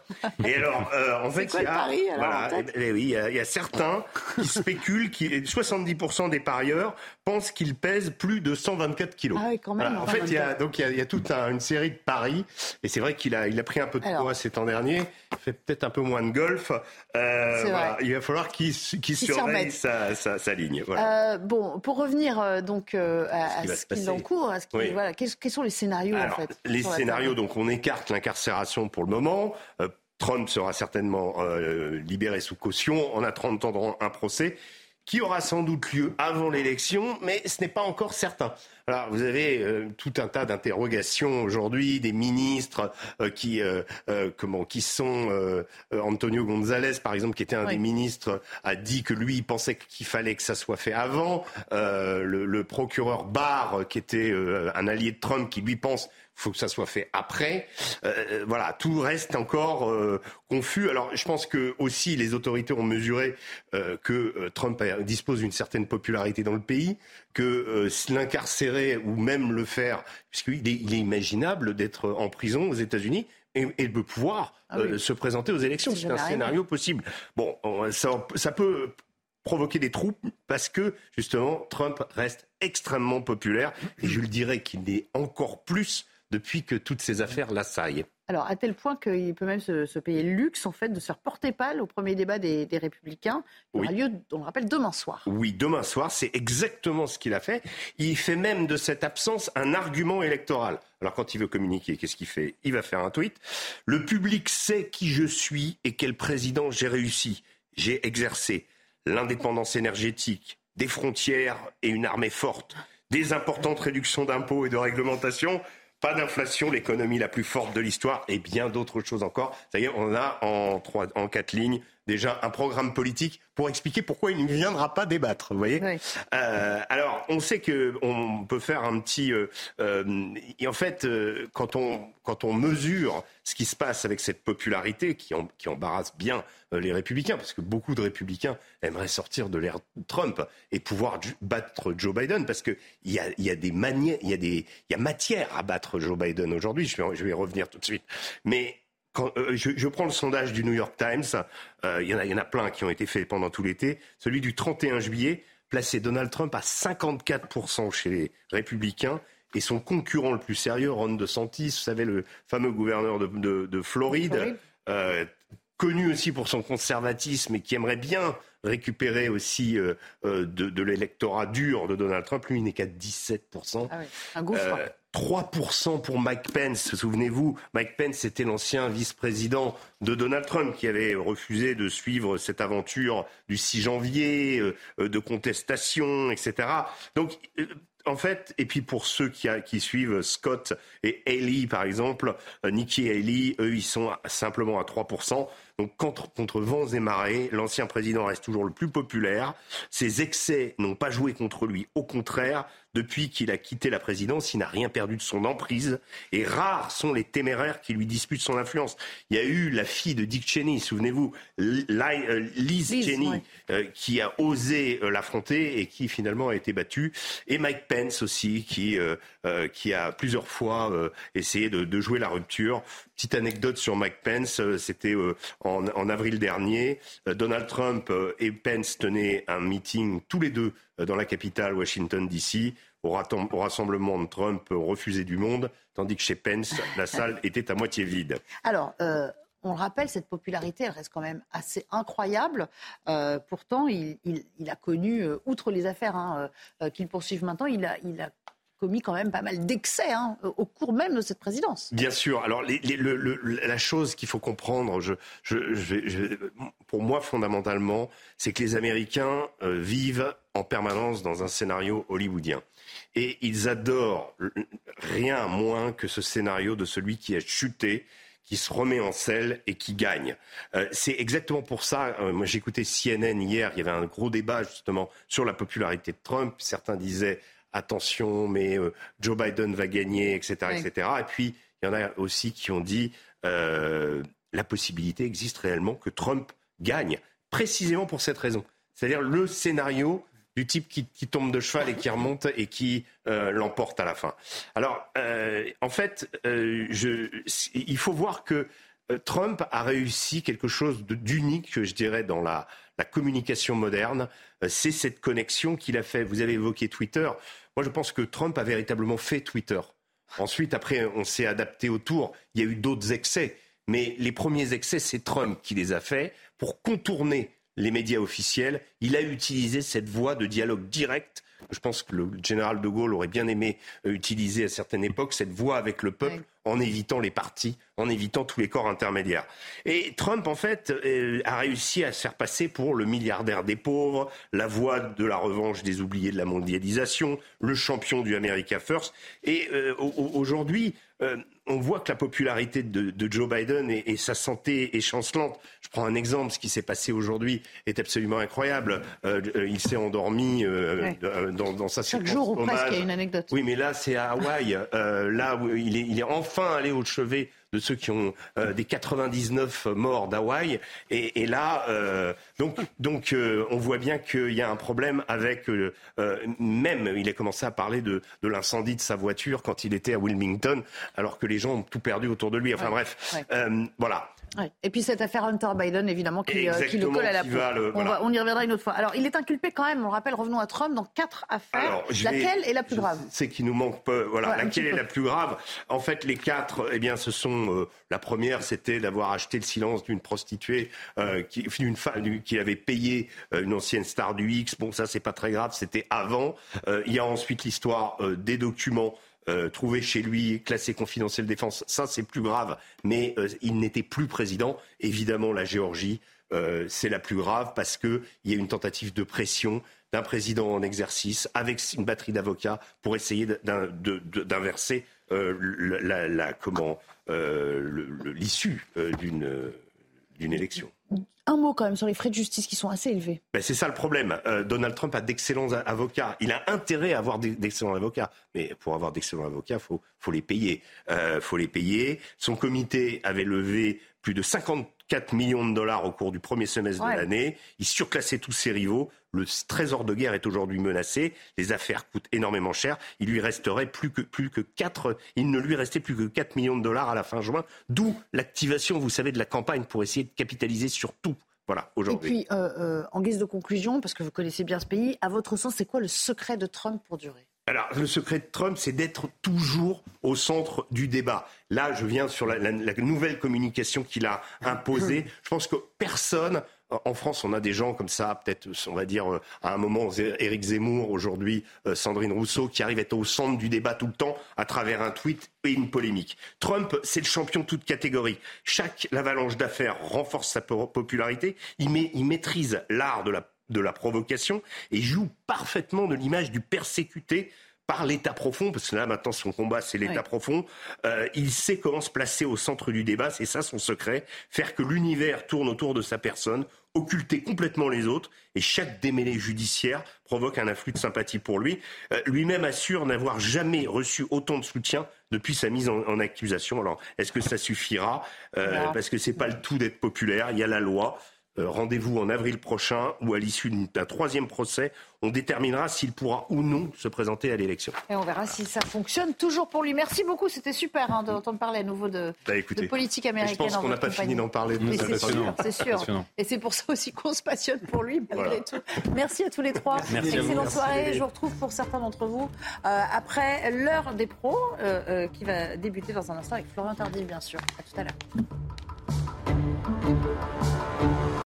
Et alors, euh, en fait, il y a, voilà, oui, il y, a, certains qui spéculent, qui 70% des parieurs pensent qu'il pèse plus de 124 kilos. Ah oui, quand même. En fait, il y a donc il y a, toute une série de paris, et c'est vrai qu'il a il a pris un peu de poids cet an dernier. Il fait peut-être un peu moins de golf. Euh, il va falloir qu'il surveille sa, sa, ligne. Euh, bon, pour revenir donc à, ce qu'il encourt, à ce voilà, quels, sont les scénarios en fait Les scénarios, donc on écarte pour le moment. Euh, Trump sera certainement euh, libéré sous caution en attendant un procès qui aura sans doute lieu avant l'élection, mais ce n'est pas encore certain. Alors, vous avez euh, tout un tas d'interrogations aujourd'hui, des ministres qui, comment, qui sont Antonio González, par exemple, qui était un des ministres, a dit que lui, il pensait qu'il fallait que ça soit fait avant. Le, le, procureur Barr, qui était un allié de Trump, qui lui pense faut que ça soit fait après. Euh, euh, voilà, tout reste encore euh, confus. Alors, je pense que aussi les autorités ont mesuré que Trump dispose d'une certaine popularité dans le pays, que l'incarcérer ou même le faire, puisqu'il est, il est imaginable d'être en prison aux États-Unis et, de pouvoir ah se présenter aux élections. C'est un scénario possible. Bon, ça, ça peut provoquer des troupes parce que justement Trump reste extrêmement populaire et je le dirais qu'il est encore plus depuis que toutes ces affaires l'assaillent. Alors, à tel point qu'il peut même se, payer le luxe, en fait, de se faire porter pâle au premier débat des, Républicains, qui aura lieu, on le rappelle, demain soir. Oui, demain soir, c'est exactement ce qu'il a fait. Il fait même de cette absence un argument électoral. Alors, quand il veut communiquer, qu'est-ce qu'il fait? Il va faire un tweet. Le public sait qui je suis et quel président j'ai réussi. J'ai exercé l'indépendance énergétique, des frontières et une armée forte, des importantes réductions d'impôts et de réglementations pas d'inflation, l'économie la plus forte de l'histoire et bien d'autres choses encore. Ça y est, on a en, trois, en quatre lignes déjà un programme politique pour expliquer pourquoi il ne viendra pas débattre. Vous voyez euh, Alors, on sait que on peut faire un petit. Euh, euh, et en fait, quand on quand on mesure ce qui se passe avec cette popularité qui, qui embarrasse bien les républicains, parce que beaucoup de républicains aimeraient sortir de l'ère Trump et pouvoir battre Joe Biden, parce que il y a, y a des manières, il y a des, il y a matière à battre Joe Biden aujourd'hui. Je vais, je vais y revenir tout de suite, mais euh, je, prends le sondage du New York Times, euh, il, y en a, plein qui ont été faits pendant tout l'été, celui du 31 juillet, plaçait Donald Trump à 54% chez les républicains et son concurrent le plus sérieux, Ron DeSantis, vous savez, le fameux gouverneur de, Floride, euh, connu aussi pour son conservatisme et qui aimerait bien récupérer aussi euh, euh, de, l'électorat dur de Donald Trump, lui, il n'est qu'à 17%. Ah un gouffre. 3% pour Mike Pence. Souvenez-vous, Mike Pence était l'ancien vice-président de Donald Trump qui avait refusé de suivre cette aventure du 6 janvier, de contestation, etc. Donc, en fait, et puis pour ceux qui, qui suivent Scott et Haley, par exemple, euh, Nikki et Haley, eux, ils sont simplement à 3%. Donc contre, contre vents et marées, l'ancien président reste toujours le plus populaire. Ses excès n'ont pas joué contre lui. Au contraire, depuis qu'il a quitté la présidence, il n'a rien perdu de son emprise. Et rares sont les téméraires qui lui disputent son influence. Il y a eu la fille de Dick Cheney, souvenez-vous, euh, Liz, Cheney, euh, qui a osé euh, l'affronter et qui finalement a été battue. Et Mike Pence aussi, qui, qui a plusieurs fois essayé de, de, jouer la rupture. Petite anecdote sur Mike Pence, c'était en, en, avril dernier. Donald Trump et Pence tenaient un meeting tous les deux dans la capitale Washington DC au, rassemblement de Trump refusé du monde, tandis que chez Pence, la salle (laughs) était à moitié vide. Alors, euh, on le rappelle, cette popularité, elle reste quand même assez incroyable. Euh, pourtant, il, a connu, euh, outre les affaires hein, qu'il poursuive maintenant, il a, il a commis quand même pas mal d'excès hein, au cours même de cette présidence. Bien sûr. Alors la chose qu'il faut comprendre, pour moi fondamentalement, c'est que les Américains vivent en permanence dans un scénario hollywoodien. Et ils adorent rien moins que ce scénario de celui qui a chuté, qui se remet en selle et qui gagne. Euh, c'est exactement pour ça. Euh, moi, j'écoutais CNN hier. Il y avait un gros débat justement sur la popularité de Trump. Certains disaient attention, mais euh, Joe Biden va gagner, etc., etc. Et puis il y en a aussi qui ont dit la possibilité existe réellement que Trump gagne, précisément pour cette raison. C'est-à-dire le scénario du type qui, tombe de cheval et qui remonte et qui euh, l'emporte à la fin. Alors, euh, en fait, euh, je, il faut voir que Trump a réussi quelque chose d'unique, je dirais, dans la, la communication moderne. C'est cette connexion qu'il a fait. Vous avez évoqué Twitter. Moi, je pense que Trump a véritablement fait Twitter. Ensuite, après, on s'est adapté autour. Il y a eu d'autres excès. Mais les premiers excès, c'est Trump qui les a faits pour contourner les médias officiels. Il a utilisé cette voie de dialogue direct. Je pense que le général de Gaulle aurait bien aimé euh, utiliser à certaines époques cette voie avec le peuple en évitant les partis, en évitant tous les corps intermédiaires. Et Trump, en fait, euh, a réussi à se faire passer pour le milliardaire des pauvres, la voie de la revanche des oubliés de la mondialisation, le champion du America First. Et euh, aujourd'hui, on voit que la popularité de, Joe Biden et, sa santé est chancelante. Je prends un exemple, ce qui s'est passé aujourd'hui est absolument incroyable. Euh, il s'est endormi euh, euh, dans, sa Chaque jour ou presque, il y a une anecdote. Oui, mais là, c'est à Hawaï. là, où il est, il est enfin allé au chevet de ceux qui ont euh, des 99 morts d'Hawaï. Et, là, euh, donc, donc euh, on voit bien qu'il y a un problème avec même, il a commencé à parler de, de l'incendie de sa voiture quand il était à Wilmington, alors que les gens ont tout perdu autour de lui. Enfin bref, voilà. Et puis cette affaire Hunter Biden, évidemment, qui, euh, le colle à la peau. on, y reviendra une autre fois. Alors, il est inculpé quand même, on le rappelle, revenons à Trump, dans quatre affaires. laquelle est la plus grave? C'est qu'il nous manque peu. Voilà, laquelle est la plus grave? En fait, les quatre, eh bien, ce sont. Euh, la première, c'était d'avoir acheté le silence d'une prostituée euh, qui, une femme, qui avait payé une ancienne star du X. Bon, ça, c'est pas très grave, c'était avant. il y a ensuite l'histoire des documents euh, trouvé chez lui, classé confidentiel défense, ça c'est plus grave, mais euh, il n'était plus président. Évidemment, la Géorgie, euh, c'est la plus grave parce qu'il y a une tentative de pression d'un président en exercice avec une batterie d'avocats pour essayer d'inverser l'issue d'une élection. Un mot quand même sur les frais de justice qui sont assez élevés. Ben c'est ça le problème. Euh, Donald Trump a d'excellents avocats. Il a intérêt à avoir d'excellents avocats. Mais pour avoir d'excellents avocats, il faut, faut, les payer. Euh, faut les payer. Son comité avait levé plus de 54 millions de dollars au cours du premier semestre de l'année. Il surclassait tous ses rivaux. Le trésor de guerre est aujourd'hui menacé. Les affaires coûtent énormément cher. Il lui resterait plus que, plus que 4, il ne lui restait plus que 4 millions de dollars à la fin juin. D'où l'activation, vous savez, de la campagne pour essayer de capitaliser sur tout Voilà, aujourd'hui. Et puis, en guise de conclusion, parce que vous connaissez bien ce pays, à votre sens, c'est quoi le secret de Trump pour durer? Alors, le secret de Trump, c'est d'être toujours au centre du débat. Là, je viens sur la, nouvelle communication qu'il a imposée. (laughs) Je pense que personne en France, on a des gens comme ça, peut-être, on va dire, euh, à un moment, Éric Zemmour, aujourd'hui euh, Sandrine Rousseau, qui arrivent à être au centre du débat tout le temps à travers un tweet et une polémique. Trump, c'est le champion de toute catégorie. Chaque avalanche d'affaires renforce sa popularité. Il, il maîtrise l'art de la de la provocation et joue parfaitement de l'image du persécuté par l'État profond, parce que là maintenant son combat c'est l'État profond, euh, il sait comment se placer au centre du débat, c'est ça son secret, faire que l'univers tourne autour de sa personne, occulter complètement les autres, et chaque démêlé judiciaire provoque un afflux de sympathie pour lui. Euh, lui-même assure n'avoir jamais reçu autant de soutien depuis sa mise en, accusation. Alors est-ce que ça suffira? Euh, Parce que c'est pas le tout d'être populaire, il y a la loi. Euh, rendez-vous en avril prochain où, à l'issue d'un troisième procès, on déterminera s'il pourra ou non se présenter à l'élection. Et on verra si ça fonctionne toujours pour lui. Merci beaucoup, c'était super hein, d'entendre parler à nouveau de, bah, politique américaine. Je pense qu'on n'a pas fini d'en parler. C'est sûr, c'est sûr. Et c'est pour ça aussi qu'on se passionne pour lui, malgré tout. Merci à tous les trois. Excellente soirée. Je vous retrouve pour certains d'entre vous euh, après l'heure des pros euh, qui va débuter dans un instant avec Florent Tardy, bien sûr. À tout à l'heure.